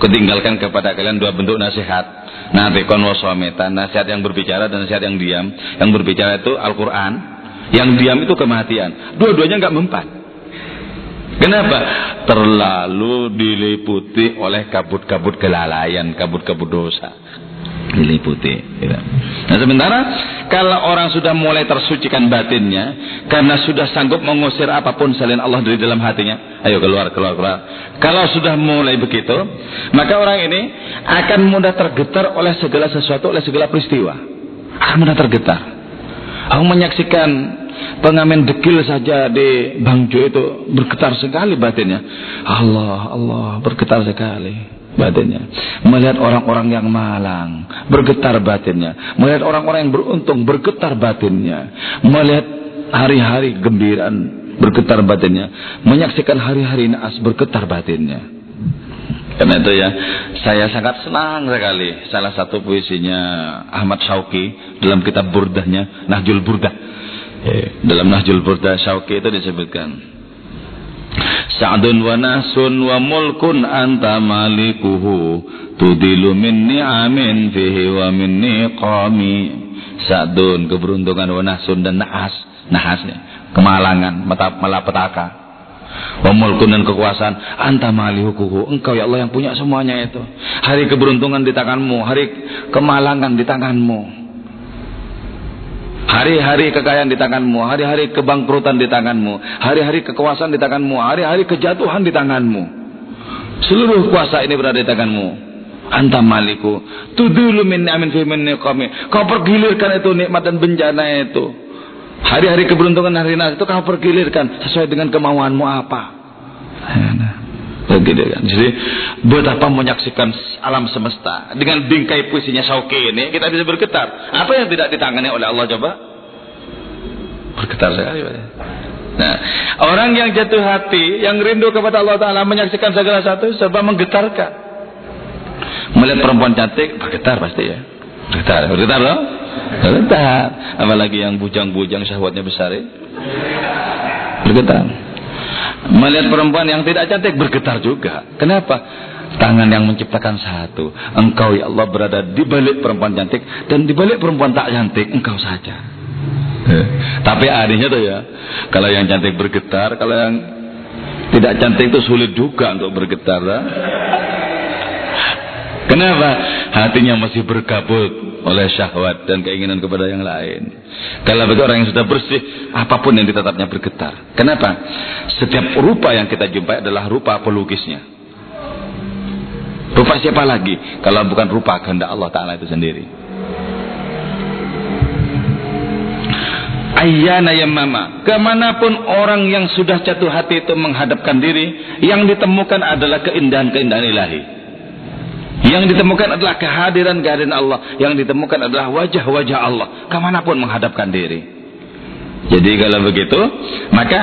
Kutinggalkan kepada kalian dua bentuk nasihat. Natikon waswameta, nasihat yang berbicara dan nasihat yang diam. Yang berbicara itu Al-Qur'an, yang diam itu kematian. Dua-duanya nggak mempan. Kenapa? Terlalu diliputi oleh kabut-kabut kelalaian, kabut-kabut dosa diliputi. Gitu. Nah sementara kalau orang sudah mulai tersucikan batinnya karena sudah sanggup mengusir apa pun selain Allah dari dalam hatinya, ayo keluar keluar keluar. Kalau sudah mulai begitu, maka orang ini akan mudah tergetar oleh segala sesuatu, oleh segala peristiwa. Akan mudah tergetar. Aku menyaksikan pengamen dekil saja di Bangjo itu bergetar sekali batinnya. Allah, Allah bergetar sekali batinnya. Melihat orang-orang yang malang, bergetar batinnya. Melihat orang-orang yang beruntung, bergetar batinnya. Melihat hari-hari gembiraan, bergetar batinnya. Menyaksikan hari-hari naas, bergetar batinnya. Karena itu ya, saya sangat senang sekali. Salah satu puisinya Ahmad Syauqi dalam kitab burdahnya, Nahjul Burdah. Eh, dalam Nahjul Burdah Syauqi itu disebutkan Sa'dun wa nasun wa mulkun anta malikuhu. Tudilu min ni'amin fihi wa min niqami Sadun, keberuntungan, wanasun dan nahas. Nahasnya, kemalangan, malapetaka. Wamulkun dan kekuasaan Anta malihukuhu Engkau ya Allah yang punya semuanya itu. Hari keberuntungan di tanganmu Hari kemalangan di tanganmu Hari-hari kekayaan di tanganmu Hari-hari kebangkrutan di tanganmu Hari-hari kekuasaan di tanganmu Hari-hari kejatuhan di tanganmu. Seluruh kuasa ini berada di tanganmu. Anta maliku tudulu min amin fi min niqami kau pergilirkan itu nikmat dan bencana itu. Hari-hari keberuntungan hari nas itu kau pergilirkan sesuai dengan kemauanmu apa? Nah, begitu kan jadi buat apa menyaksikan alam semesta dengan bingkai puisinya Sauki ini kita bisa bergetar apa yang tidak ditangani oleh Allah coba bergetar saya Nah, orang yang jatuh hati, yang rindu kepada Allah Ta'ala menyaksikan segala satu serba menggetarkan. Melihat perempuan cantik bergetar pasti ya. Bergetar, bergetar loh. Bergetar. Apalagi yang bujang-bujang syahwatnya besar ya. Bergetar. Melihat perempuan yang tidak cantik bergetar juga. Kenapa? Tangan yang menciptakan satu. Engkau ya Allah berada di balik perempuan cantik dan di balik perempuan tak cantik engkau saja. Eh, tapi adanya tuh ya, kalau yang cantik bergetar, kalau yang tidak cantik itu sulit juga untuk bergetar. Kenapa? Hatinya masih berkabut oleh syahwat dan keinginan kepada yang lain. Kalau bagi orang yang sudah bersih, apa pun yang ditetapnya bergetar. Kenapa? Setiap rupa yang kita jumpai adalah rupa pelukisnya. Rupa siapa lagi? Kalau bukan rupa kehendak Allah Ta'ala itu sendiri. Ayyana mama. Ke mana pun orang yang sudah jatuh hati itu menghadapkan diri, yang ditemukan adalah keindahan-keindahan ilahi. Yang ditemukan adalah kehadiran-kehadiran Allah. Yang ditemukan adalah wajah-wajah Allah. Ke mana pun menghadapkan diri. Jadi kalau begitu, maka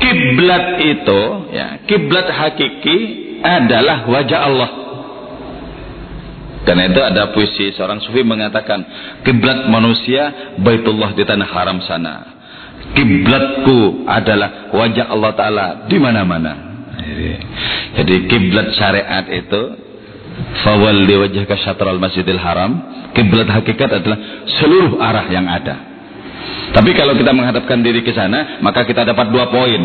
kiblat itu, ya, kiblat hakiki adalah wajah Allah. Karena itu ada puisi seorang sufi mengatakan, kiblat manusia baitullah di tanah haram sana. Kiblatku adalah wajah Allah Taala di mana-mana. Jadi kiblat syariat itu Fawalli wajhaka syatral masjidil haram. Kiblat hakikat adalah seluruh arah yang ada. Tapi kalau kita menghadapkan diri ke sana, maka kita dapat dua poin.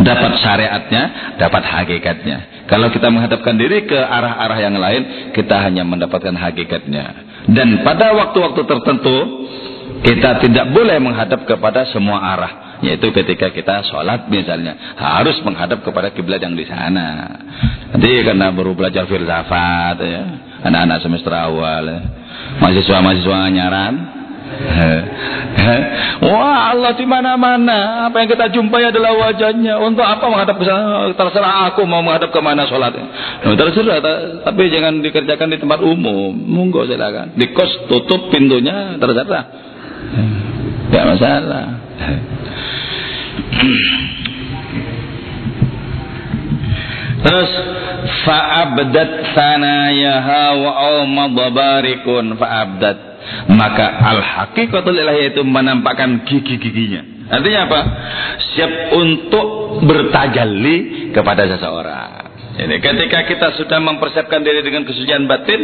Dapat syariatnya, dapat hakikatnya. Kalau kita menghadapkan diri ke arah-arah yang lain, kita hanya mendapatkan hakikatnya. Dan pada waktu-waktu tertentu, kita tidak boleh menghadap kepada semua arah yaitu ketika kita sholat misalnya harus menghadap kepada kiblat yang di sana nanti karena baru belajar filsafat ya anak-anak semester awal ya. mahasiswa-mahasiswa nyaran Wah Allah di mana-mana. Apa yang kita jumpai adalah wajahnya. Untuk apa menghadap ke sana? Terserah aku mau menghadap ke mana sholatnya. Nah, terserah, tapi jangan dikerjakan di tempat umum. Monggo silakan. Di kos tutup pintunya terserah. Tidak masalah. Terus fa'abdat sanayaha wa awmadabarikun fa'abdat maka al haqiqatul ilahi itu menampakkan gigi-giginya. Artinya apa? Siap untuk bertajalli kepada seseorang. Ini ketika kita sudah mempersiapkan diri dengan kesucian batin,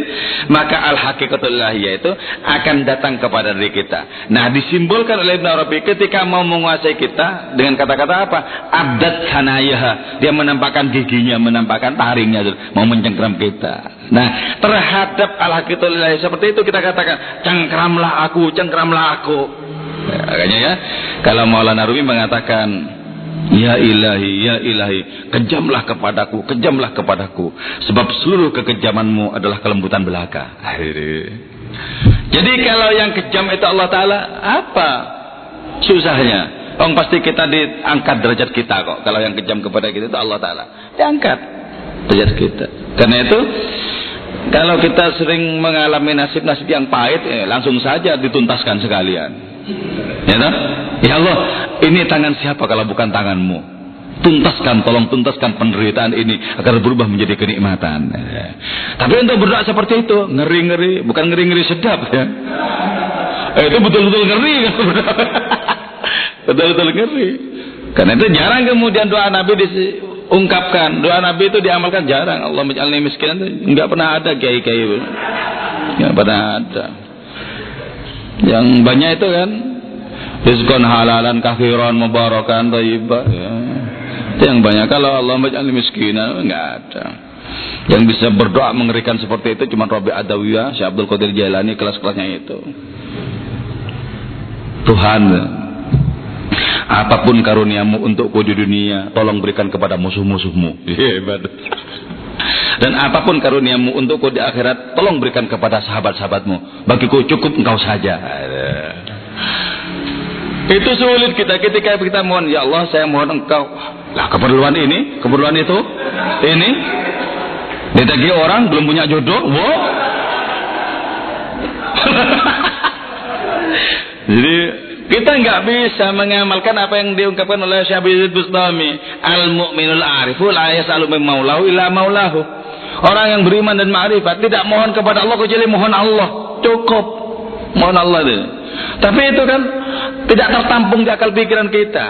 maka al hakikatul itu akan datang kepada diri kita. Nah, disimbolkan oleh Ibn Arabi ketika mau menguasai kita dengan kata-kata apa? Abdat hanayaha. Dia menampakkan giginya, menampakkan taringnya, mau mencengkram kita. Nah, terhadap al hakikatul seperti itu kita katakan, cengkramlah aku, cengkramlah aku. Ya, makanya ya, kalau Maulana Rumi mengatakan Ya ilahi, ya ilahi, kejamlah kepadaku, kejamlah kepadaku. Sebab seluruh kekejamanmu adalah kelembutan belaka. Jadi kalau yang kejam itu Allah Ta'ala, apa susahnya? Oh pasti kita diangkat derajat kita kok. Kalau yang kejam kepada kita itu Allah Ta'ala. Diangkat derajat kita. Karena itu, kalau kita sering mengalami nasib-nasib yang pahit, eh, langsung saja dituntaskan sekalian. Ya tak? Ya Allah, ini tangan siapa kalau bukan tanganmu? Tuntaskan, tolong tuntaskan penderitaan ini agar berubah menjadi kenikmatan. Tapi untuk berdoa seperti itu, ngeri-ngeri, bukan ngeri-ngeri sedap ya. Eh, itu betul-betul ngeri Betul-betul ngeri. Karena itu jarang kemudian doa Nabi diungkapkan. Doa Nabi itu diamalkan jarang. Allah menjalani miskin itu enggak pernah ada kiai-kiai. Enggak pernah ada. Yang banyak itu kan rizqan halalan kafiran mubarakan thayyibah. Ya. Itu yang banyak. Kalau Allah maj'al miskinan enggak ada. Yang bisa berdoa mengerikan seperti itu cuma Rabi Adawiyah, Syekh Abdul Qadir Jailani kelas-kelasnya itu. Tuhan apa pun karuniamu untukku di dunia tolong berikan kepada musuh-musuhmu. Hebat dan apa pun karuniamu untukku di akhirat tolong berikan kepada sahabat-sahabatmu. Bagiku cukup engkau saja itu sulit kita ketika kita mohon ya Allah saya mohon engkau lah keperluan ini keperluan itu ini ditagi orang belum punya jodoh wow jadi kita nggak bisa mengamalkan apa yang diungkapkan oleh Syabizid Bustami. Al-mu'minul arifu la yasalu maulahu illa maulahu. Orang yang beriman dan ma'rifat tidak mohon kepada Allah kecuali mohon Allah. Cukup. Mohon Allah itu. Tapi itu kan tidak tertampung di akal pikiran kita.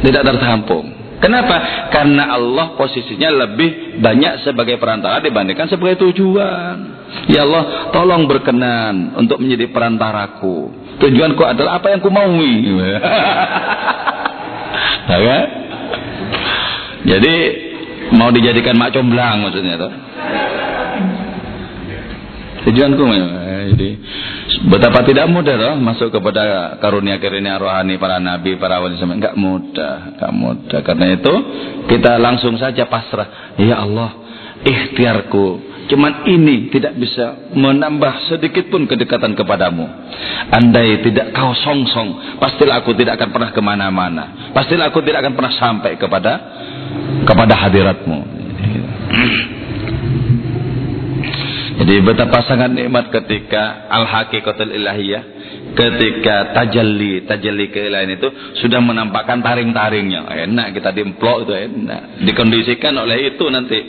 Tidak tertampung. Kenapa? Karena Allah posisinya lebih banyak sebagai perantara dibandingkan sebagai tujuan. Ya Allah, tolong berkenan untuk menjadi perantaraku Tujuanku adalah apa yang ku maui. ya Jadi mau dijadikan mak comblang maksudnya tuh. Tujuanku jadi betapa tidak mudah loh masuk kepada karunia-karunia rohani para nabi, para wali sama enggak mudah, enggak mudah. Karena itu kita langsung saja pasrah. Ya Allah, ikhtiarku Cuman ini tidak bisa menambah sedikit pun kedekatan kepadamu. Andai tidak kau songsong, pastilah aku tidak akan pernah ke mana-mana. Pastilah aku tidak akan pernah sampai kepada kepada hadiratmu. Jadi betapa sangat nikmat ketika al-haqiqatul ilahiyah ketika tajalli tajalli keilahian itu sudah menampakkan taring-taringnya. Enak kita dimplok itu enak. Dikondisikan oleh itu nanti.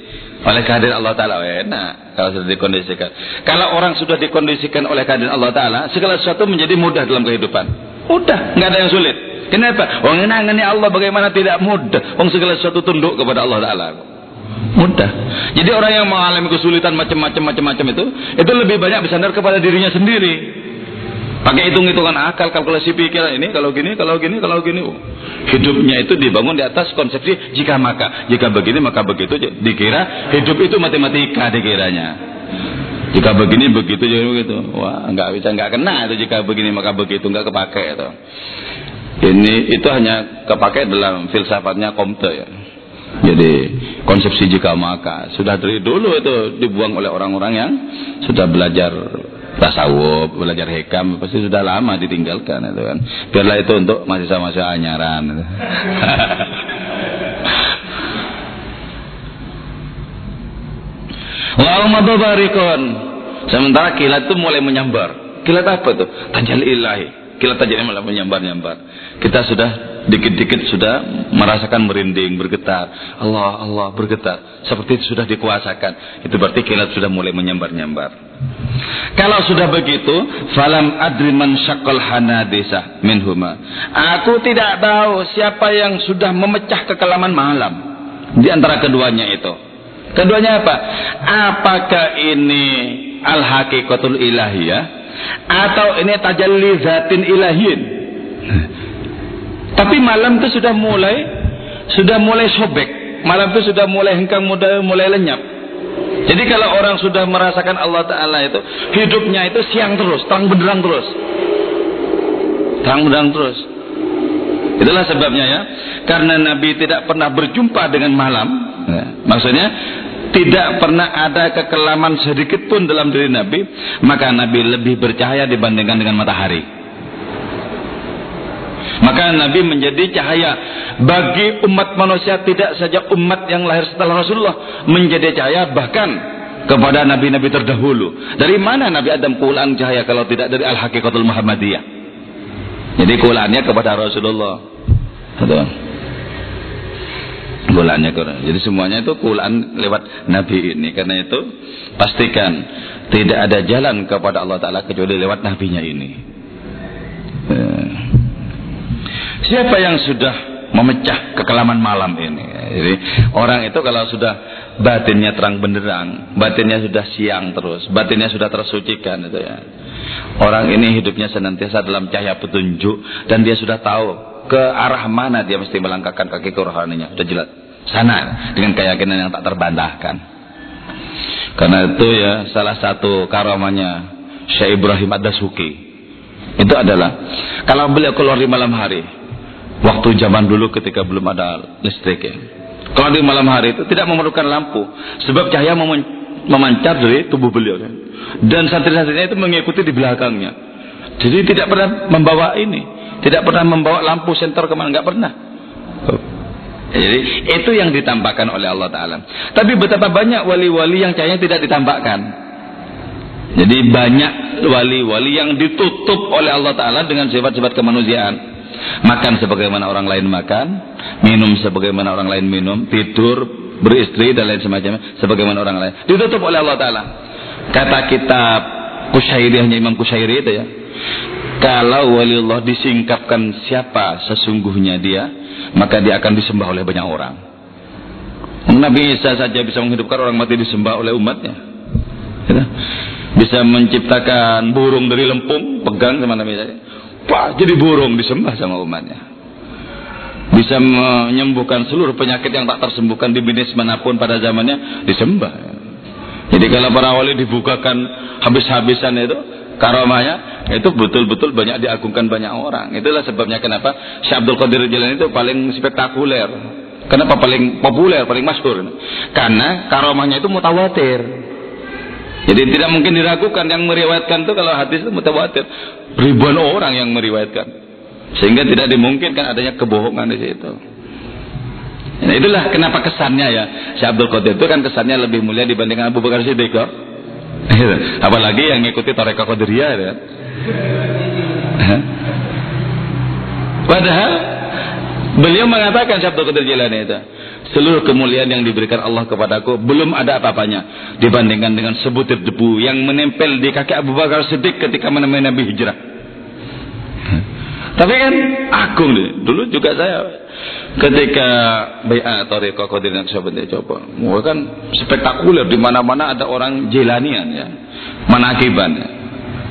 Oleh kehadiran Allah Ta'ala enak. Kalau sudah dikondisikan. Kalau orang sudah dikondisikan oleh kehadiran Allah Ta'ala segala sesuatu menjadi mudah dalam kehidupan. Mudah nggak ada yang sulit. Kenapa? Wong ini Allah bagaimana tidak mudah. Wong segala sesuatu tunduk kepada Allah Ta'ala mudah jadi orang yang mengalami kesulitan macam-macam macam-macam itu itu lebih banyak bersandar kepada dirinya sendiri Pakai hitung-hitungan akal, kalkulasi pikiran ini kalau gini, kalau gini, kalau gini. Oh. Hidupnya itu dibangun di atas konsepsi jika maka, jika begini maka begitu. Dikira hidup itu matematika dikiranya. Jika begini begitu jadi begitu. Wah, nggak bisa nggak kena itu jika begini maka begitu nggak kepake itu. Ini itu hanya kepake dalam filsafatnya Comte ya. Jadi konsepsi jika maka sudah dari dulu itu dibuang oleh orang-orang yang sudah belajar tasawuf, belajar hikam pasti sudah lama ditinggalkan itu kan. Biarlah itu untuk mahasiswa-mahasiswa anyaran. Wa barikon. Sementara kilat itu mulai menyambar. Kilat apa tuh? Tajal ilahi kilat tajamnya malah menyambar-nyambar. Kita sudah dikit-dikit sudah merasakan merinding, bergetar. Allah, Allah bergetar. Seperti itu sudah dikuasakan. Itu berarti kilat sudah mulai menyambar-nyambar. Kalau sudah begitu, falam adriman syakal hanadisa minhuma. Aku tidak tahu siapa yang sudah memecah kekelaman malam di antara keduanya itu. Keduanya apa? Apakah ini al-haqiqatul ilahiyah atau ini tajalli zatin ilahin. Tapi malam itu sudah mulai sudah mulai sobek. Malam itu sudah mulai hengkang muda mulai lenyap. Jadi kalau orang sudah merasakan Allah Ta'ala itu hidupnya itu siang terus terang benderang terus. Terang benderang terus. Itulah sebabnya ya. Karena Nabi tidak pernah berjumpa dengan malam. Ya. maksudnya tidak pernah ada kekelaman sedikit pun dalam diri Nabi, maka Nabi lebih bercahaya dibandingkan dengan matahari. Maka Nabi menjadi cahaya bagi umat manusia tidak saja umat yang lahir setelah Rasulullah menjadi cahaya bahkan kepada nabi-nabi terdahulu. Dari mana Nabi Adam kulan cahaya kalau tidak dari al-haqiqatul Muhammadiyah? Jadi kulannya kepada Rasulullah. Betul bulannya Quran. Jadi semuanya itu Quran lewat Nabi ini. Karena itu pastikan tidak ada jalan kepada Allah Taala kecuali lewat nabinya ini. Eh. Siapa yang sudah memecah kekelaman malam ini? Jadi orang itu kalau sudah batinnya terang benderang, batinnya sudah siang terus, batinnya sudah tersucikan itu ya. Orang ini hidupnya senantiasa dalam cahaya petunjuk dan dia sudah tahu ke arah mana dia mesti melangkahkan kaki ke rohaninya. Sudah jelas. Sana dengan keyakinan yang tak terbantahkan. Karena itu ya salah satu karamanya Syekh Ibrahim Ad-Dasuki itu adalah kalau beliau keluar di malam hari waktu zaman dulu ketika belum ada listrik ya. Kalau di malam hari itu tidak memerlukan lampu sebab cahaya memancar dari tubuh beliau kan. Dan santri-santrinya itu mengikuti di belakangnya. Jadi tidak pernah membawa ini, tidak pernah membawa lampu senter ke mana, nggak pernah. Jadi itu yang ditampakkan oleh Allah Taala. Tapi betapa banyak wali-wali yang cahayanya tidak ditampakkan. Jadi banyak wali-wali yang ditutup oleh Allah Taala dengan sifat-sifat kemanusiaan. Makan sebagaimana orang lain makan, minum sebagaimana orang lain minum, tidur, beristri dan lain semacamnya sebagaimana orang lain. Ditutup oleh Allah Taala. Kata kitab Kusyairiyahnya Imam Kusyairi itu ya. Kalau wali Allah disingkapkan siapa sesungguhnya dia, maka dia akan disembah oleh banyak orang. Nabi Isa saja bisa menghidupkan orang mati disembah oleh umatnya. Ya. Bisa menciptakan burung dari lempung, pegang sama Nabi Isa. Wah, jadi burung disembah sama umatnya. Bisa menyembuhkan seluruh penyakit yang tak tersembuhkan di bisnis mana pun pada zamannya disembah. Jadi kalau para wali dibukakan habis-habisan itu karomahnya itu betul-betul banyak diagungkan banyak orang. Itulah sebabnya kenapa Syekh Abdul Qadir Jalan itu paling spektakuler. Kenapa paling populer, paling masyhur? Karena karomahnya itu mutawatir. Jadi tidak mungkin diragukan yang meriwayatkan itu kalau hadis itu mutawatir. Ribuan orang yang meriwayatkan. Sehingga tidak dimungkinkan adanya kebohongan di situ. Nah, itulah kenapa kesannya ya Syekh Abdul Qadir itu kan kesannya lebih mulia dibandingkan Abu Bakar Siddiq. Apalagi yang ngikuti Tarekat Qadiriyah ya. Padahal beliau mengatakan Abdul Qadir Jilani itu seluruh kemuliaan yang diberikan Allah kepadaku belum ada apa-apanya dibandingkan dengan sebutir debu yang menempel di kaki Abu Bakar Siddiq ketika menemui Nabi hijrah. Tapi kan agung nih. Dulu juga saya ketika bayat Tariqah Qadir Naqsyabandi coba. Kan spektakuler di mana-mana ada orang jelanian ya. Manakiban ya.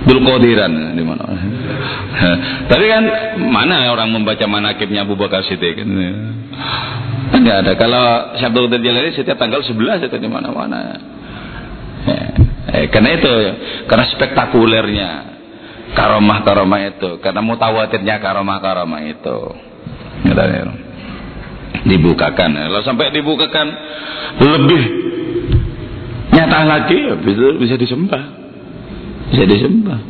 Dul Qadiran di mana. Tapi kan mana orang membaca manakibnya Abu Bakar Siddiq kan. Enggak ada. Kalau Syabdul Qadir Jalani setiap tanggal 11 itu di mana-mana. Ya. Eh, karena itu, karena spektakulernya karomah-karomah itu karena mutawatirnya karomah-karomah itu ya. Dibukakan kalau sampai dibukakan lebih nyata lagi ya bisa, bisa disembah bisa disembah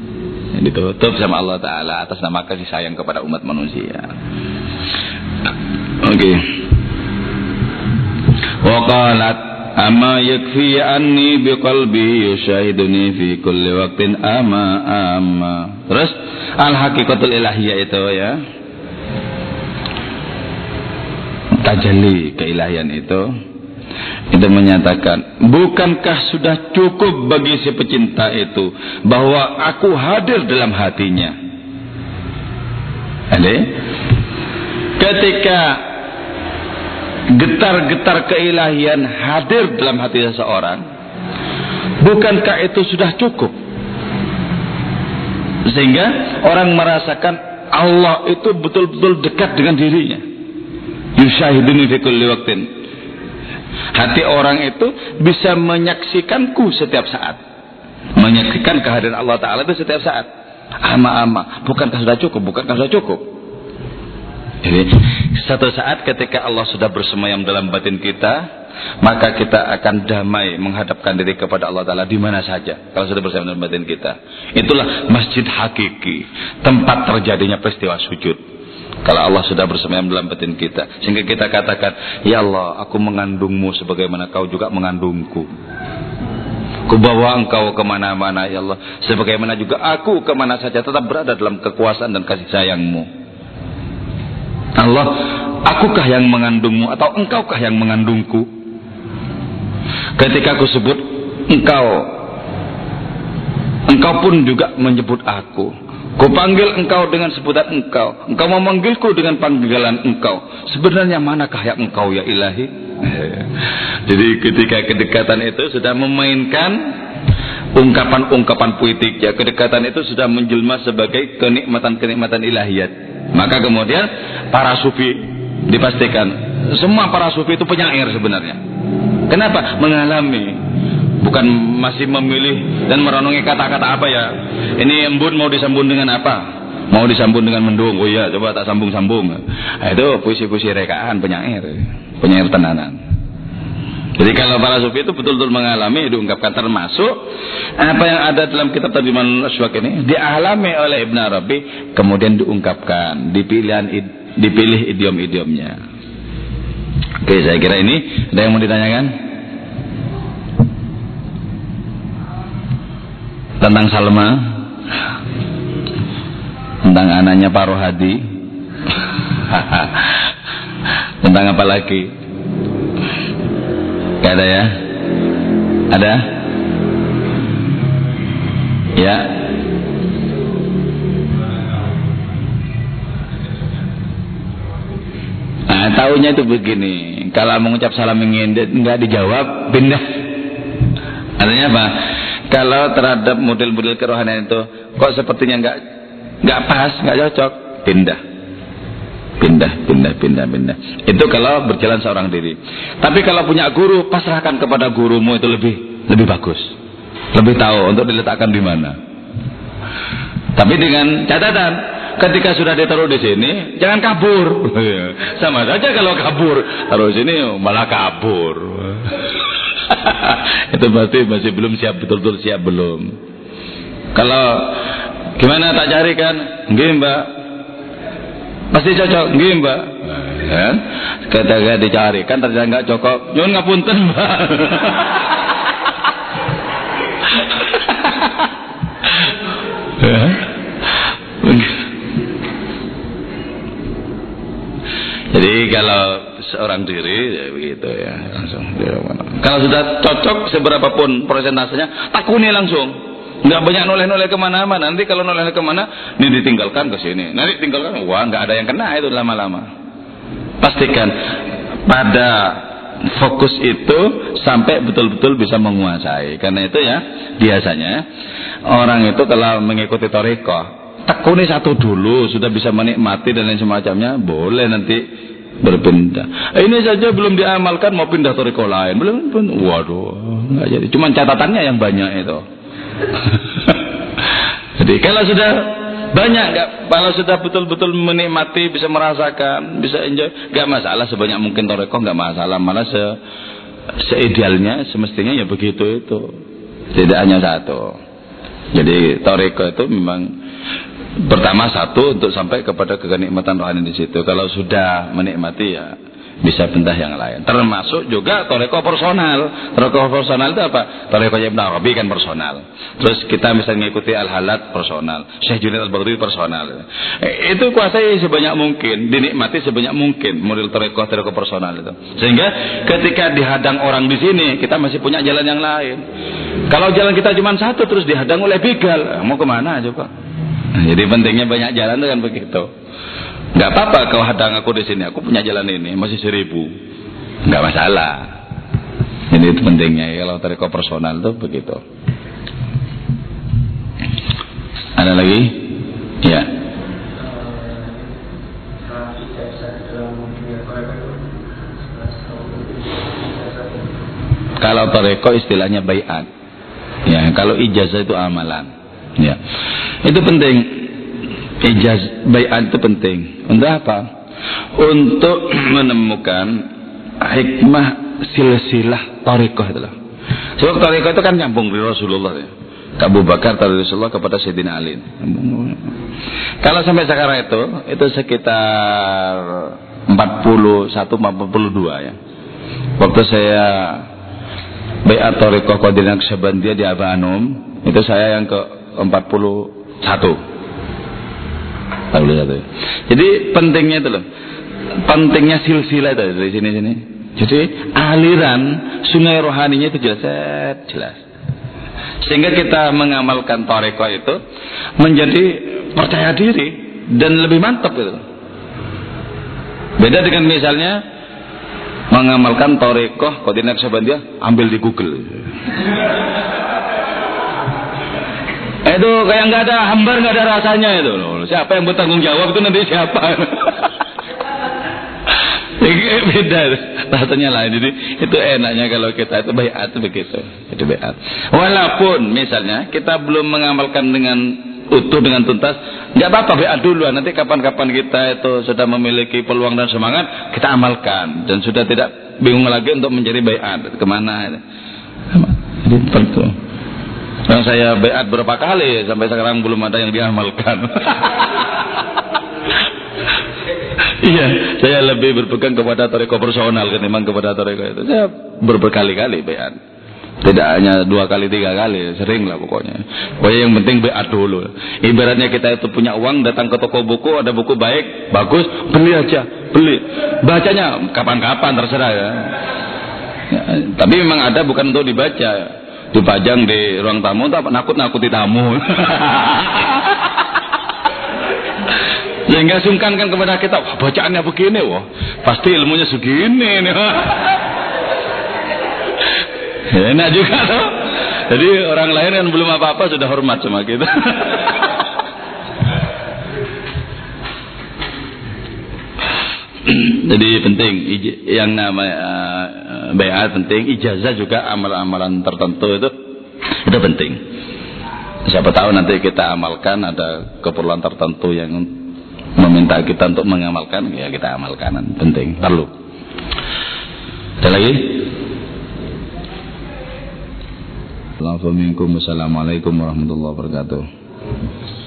ya, ditutup sama Allah Ta'ala atas nama kasih sayang kepada umat manusia oke okay. Ama yakfi anni biqalbi yushahiduni fi kulli waqtin ama ama. Terus al hakikatul ilahiyah itu ya. Tajalli keilahian itu itu menyatakan bukankah sudah cukup bagi si pecinta itu bahwa aku hadir dalam hatinya. Ada? Ketika getar-getar keilahian hadir dalam hati seseorang, bukankah itu sudah cukup? Sehingga orang merasakan Allah itu betul-betul dekat dengan dirinya. Yushahiduni fi kulli waqtin. Hati orang itu bisa menyaksikanku setiap saat. Menyaksikan kehadiran Allah Ta'ala itu setiap saat. Ama-ama. Bukankah sudah cukup? Bukankah sudah cukup? Jadi satu saat ketika Allah sudah bersemayam dalam batin kita, maka kita akan damai menghadapkan diri kepada Allah Taala di mana saja kalau sudah bersemayam dalam batin kita. Itulah masjid hakiki, tempat terjadinya peristiwa sujud. Kalau Allah sudah bersemayam dalam batin kita, sehingga kita katakan, Ya Allah, aku mengandungmu sebagaimana kau juga mengandungku. Kubawa engkau ke mana-mana ya Allah. Sebagaimana juga aku ke mana saja tetap berada dalam kekuasaan dan kasih sayangmu. Allah, akukah yang mengandungmu atau engkaukah yang mengandungku? Ketika aku sebut engkau, engkau pun juga menyebut aku. Ku panggil engkau dengan sebutan engkau. Engkau memanggilku dengan panggilan engkau. Sebenarnya manakah yang engkau ya ilahi? Jadi ketika kedekatan itu sudah memainkan ungkapan-ungkapan puitik ya kedekatan itu sudah menjelma sebagai kenikmatan-kenikmatan ilahiyat maka kemudian para sufi dipastikan semua para sufi itu penyair sebenarnya kenapa mengalami bukan masih memilih dan merenungi kata-kata apa ya? Ini embun mau disambung dengan apa? Mau disambung dengan mendung. Oh iya coba tak sambung-sambung. Nah, itu puisi-puisi rekaan penyair. Penyair tenanan. Jadi kalau para sufi itu betul-betul mengalami diungkapkan termasuk apa yang ada dalam kitab terjemahan Aswak ini dialami oleh Ibn Arabi kemudian diungkapkan dipilih dipilih idiom-idiomnya. Oke, saya kira ini ada yang mau ditanyakan? Tentang Salma Tentang anaknya Pak Rohadi Tentang apa lagi? Gak ada ya? Ada? Ya. Nah, tahunya itu begini. Kalau mengucap salam ingin nggak dijawab, pindah. Artinya apa? Kalau terhadap model-model kerohanian itu kok sepertinya nggak nggak pas, nggak cocok, pindah pindah, pindah, pindah, pindah. Itu kalau berjalan seorang diri. Tapi kalau punya guru, pasrahkan kepada gurumu itu lebih lebih bagus. Lebih tahu untuk diletakkan di mana. Tapi dengan catatan, ketika sudah ditaruh di sini, jangan kabur. Sama saja kalau kabur, taruh sini malah kabur. itu pasti masih belum siap betul-betul siap belum. Kalau gimana tak carikan? Nggih, Mbak. Pasti cocok, nggih Mbak. Kan? Ketika dicari kan ternyata nggak cocok. Nyun ngapunten, Mbak. Jadi kalau seorang diri ya begitu ya langsung. Kalau sudah cocok seberapapun persentasenya, takuni langsung. Nggak banyak noleh-noleh ke mana-mana. Nanti kalau noleh ke mana, ini ditinggalkan ke sini. Nanti tinggalkan, wah nggak ada yang kena itu lama-lama. Pastikan pada fokus itu sampai betul-betul bisa menguasai. Karena itu ya biasanya orang itu kalau mengikuti toriko, tekuni satu dulu sudah bisa menikmati dan lain semacamnya, boleh nanti berpindah. Ini saja belum diamalkan mau pindah toriko lain, belum pun, waduh, nggak jadi. Cuman catatannya yang banyak itu. Jadi kalau sudah banyak nggak kalau sudah betul-betul menikmati bisa merasakan bisa enjoy nggak masalah sebanyak mungkin toreko nggak masalah malah se seidealnya semestinya ya begitu itu tidak hanya satu jadi toreko itu memang pertama satu untuk sampai kepada kenikmatan rohani di situ kalau sudah menikmati ya bisa pindah yang lain. Termasuk juga toreko personal. Toreko personal itu apa? Toreko Ibn Arabi kan personal. Terus kita bisa mengikuti Al-Halat personal. Syekh Junaid Al-Baghdadi personal. Eh, itu kuasai sebanyak mungkin, dinikmati sebanyak mungkin model toreko toreko personal itu. Sehingga ketika dihadang orang di sini, kita masih punya jalan yang lain. Kalau jalan kita cuma satu terus dihadang oleh begal, mau ke mana coba? Jadi pentingnya banyak jalan itu kan begitu. Gak apa-apa kau hadang aku di sini. Aku punya jalan ini masih seribu. Gak masalah. Ini itu pentingnya ya, kalau tariko personal itu begitu. Ada lagi? Ya. Kalau tariko istilahnya bayat. Ya, kalau ijazah itu amalan. Ya. Itu penting ijaz bayat itu penting. Untuk apa? Untuk menemukan hikmah silsilah tarikah itu loh. Sebab itu kan nyambung dari Rasulullah ya. Abu Bakar dari Rasulullah kepada Sayyidina Ali. Kalau sampai sekarang itu itu sekitar 41 42 ya. Waktu saya bayat tarikah Qadiriyah Kesabandiyah di Abanum, itu saya yang ke 41 satu. Jadi pentingnya itu loh. Pentingnya silsilah itu dari sini sini. Jadi aliran sungai rohaninya itu jelas jelas. Sehingga kita mengamalkan toreko itu menjadi percaya diri dan lebih mantap gitu. Beda dengan misalnya mengamalkan toreko koordinat dia ambil di Google. Itu kayak nggak ada hambar nggak ada rasanya itu. Siapa yang bertanggung jawab? Itu nanti siapa? beda rasanya lain. Jadi itu enaknya kalau kita itu bayat begitu. Itu bayat. Walaupun misalnya kita belum mengamalkan dengan utuh dengan tuntas nggak apa-apa bayat dulu nanti kapan-kapan kita itu sudah memiliki peluang dan semangat kita amalkan. Dan sudah tidak bingung lagi untuk menjadi bayat. Ke mana jadi itu yang saya bayat berapa kali sampai sekarang belum ada yang diamalkan Iya, saya lebih berpegang kepada toreko personal ketimbang kepada toreko itu. Saya berberkali-kali beat. Tidak hanya dua kali, tiga kali, sering lah pokoknya. Pokoknya yang penting beat dulu. Ibaratnya kita itu punya uang, datang ke toko buku, ada buku baik, bagus, beli aja, beli. Bacanya kapan-kapan terserah ya. ya. Tapi memang ada bukan untuk dibaca, dipajang di ruang tamu, nakut-nakuti tamu. Sehingga sungkankan kepada kita, wah bacaannya begini, wah pasti ilmunya segini nih. Enak juga tuh. Jadi orang lain yang belum apa-apa sudah hormat sama kita. Jadi penting yang namanya uh, bayat penting, ijazah juga amalan-amalan tertentu itu itu penting. Siapa tahu nanti kita amalkan ada keperluan tertentu yang meminta kita untuk mengamalkan ya kita amalkan penting perlu. Ada lagi? Assalamualaikum warahmatullahi wabarakatuh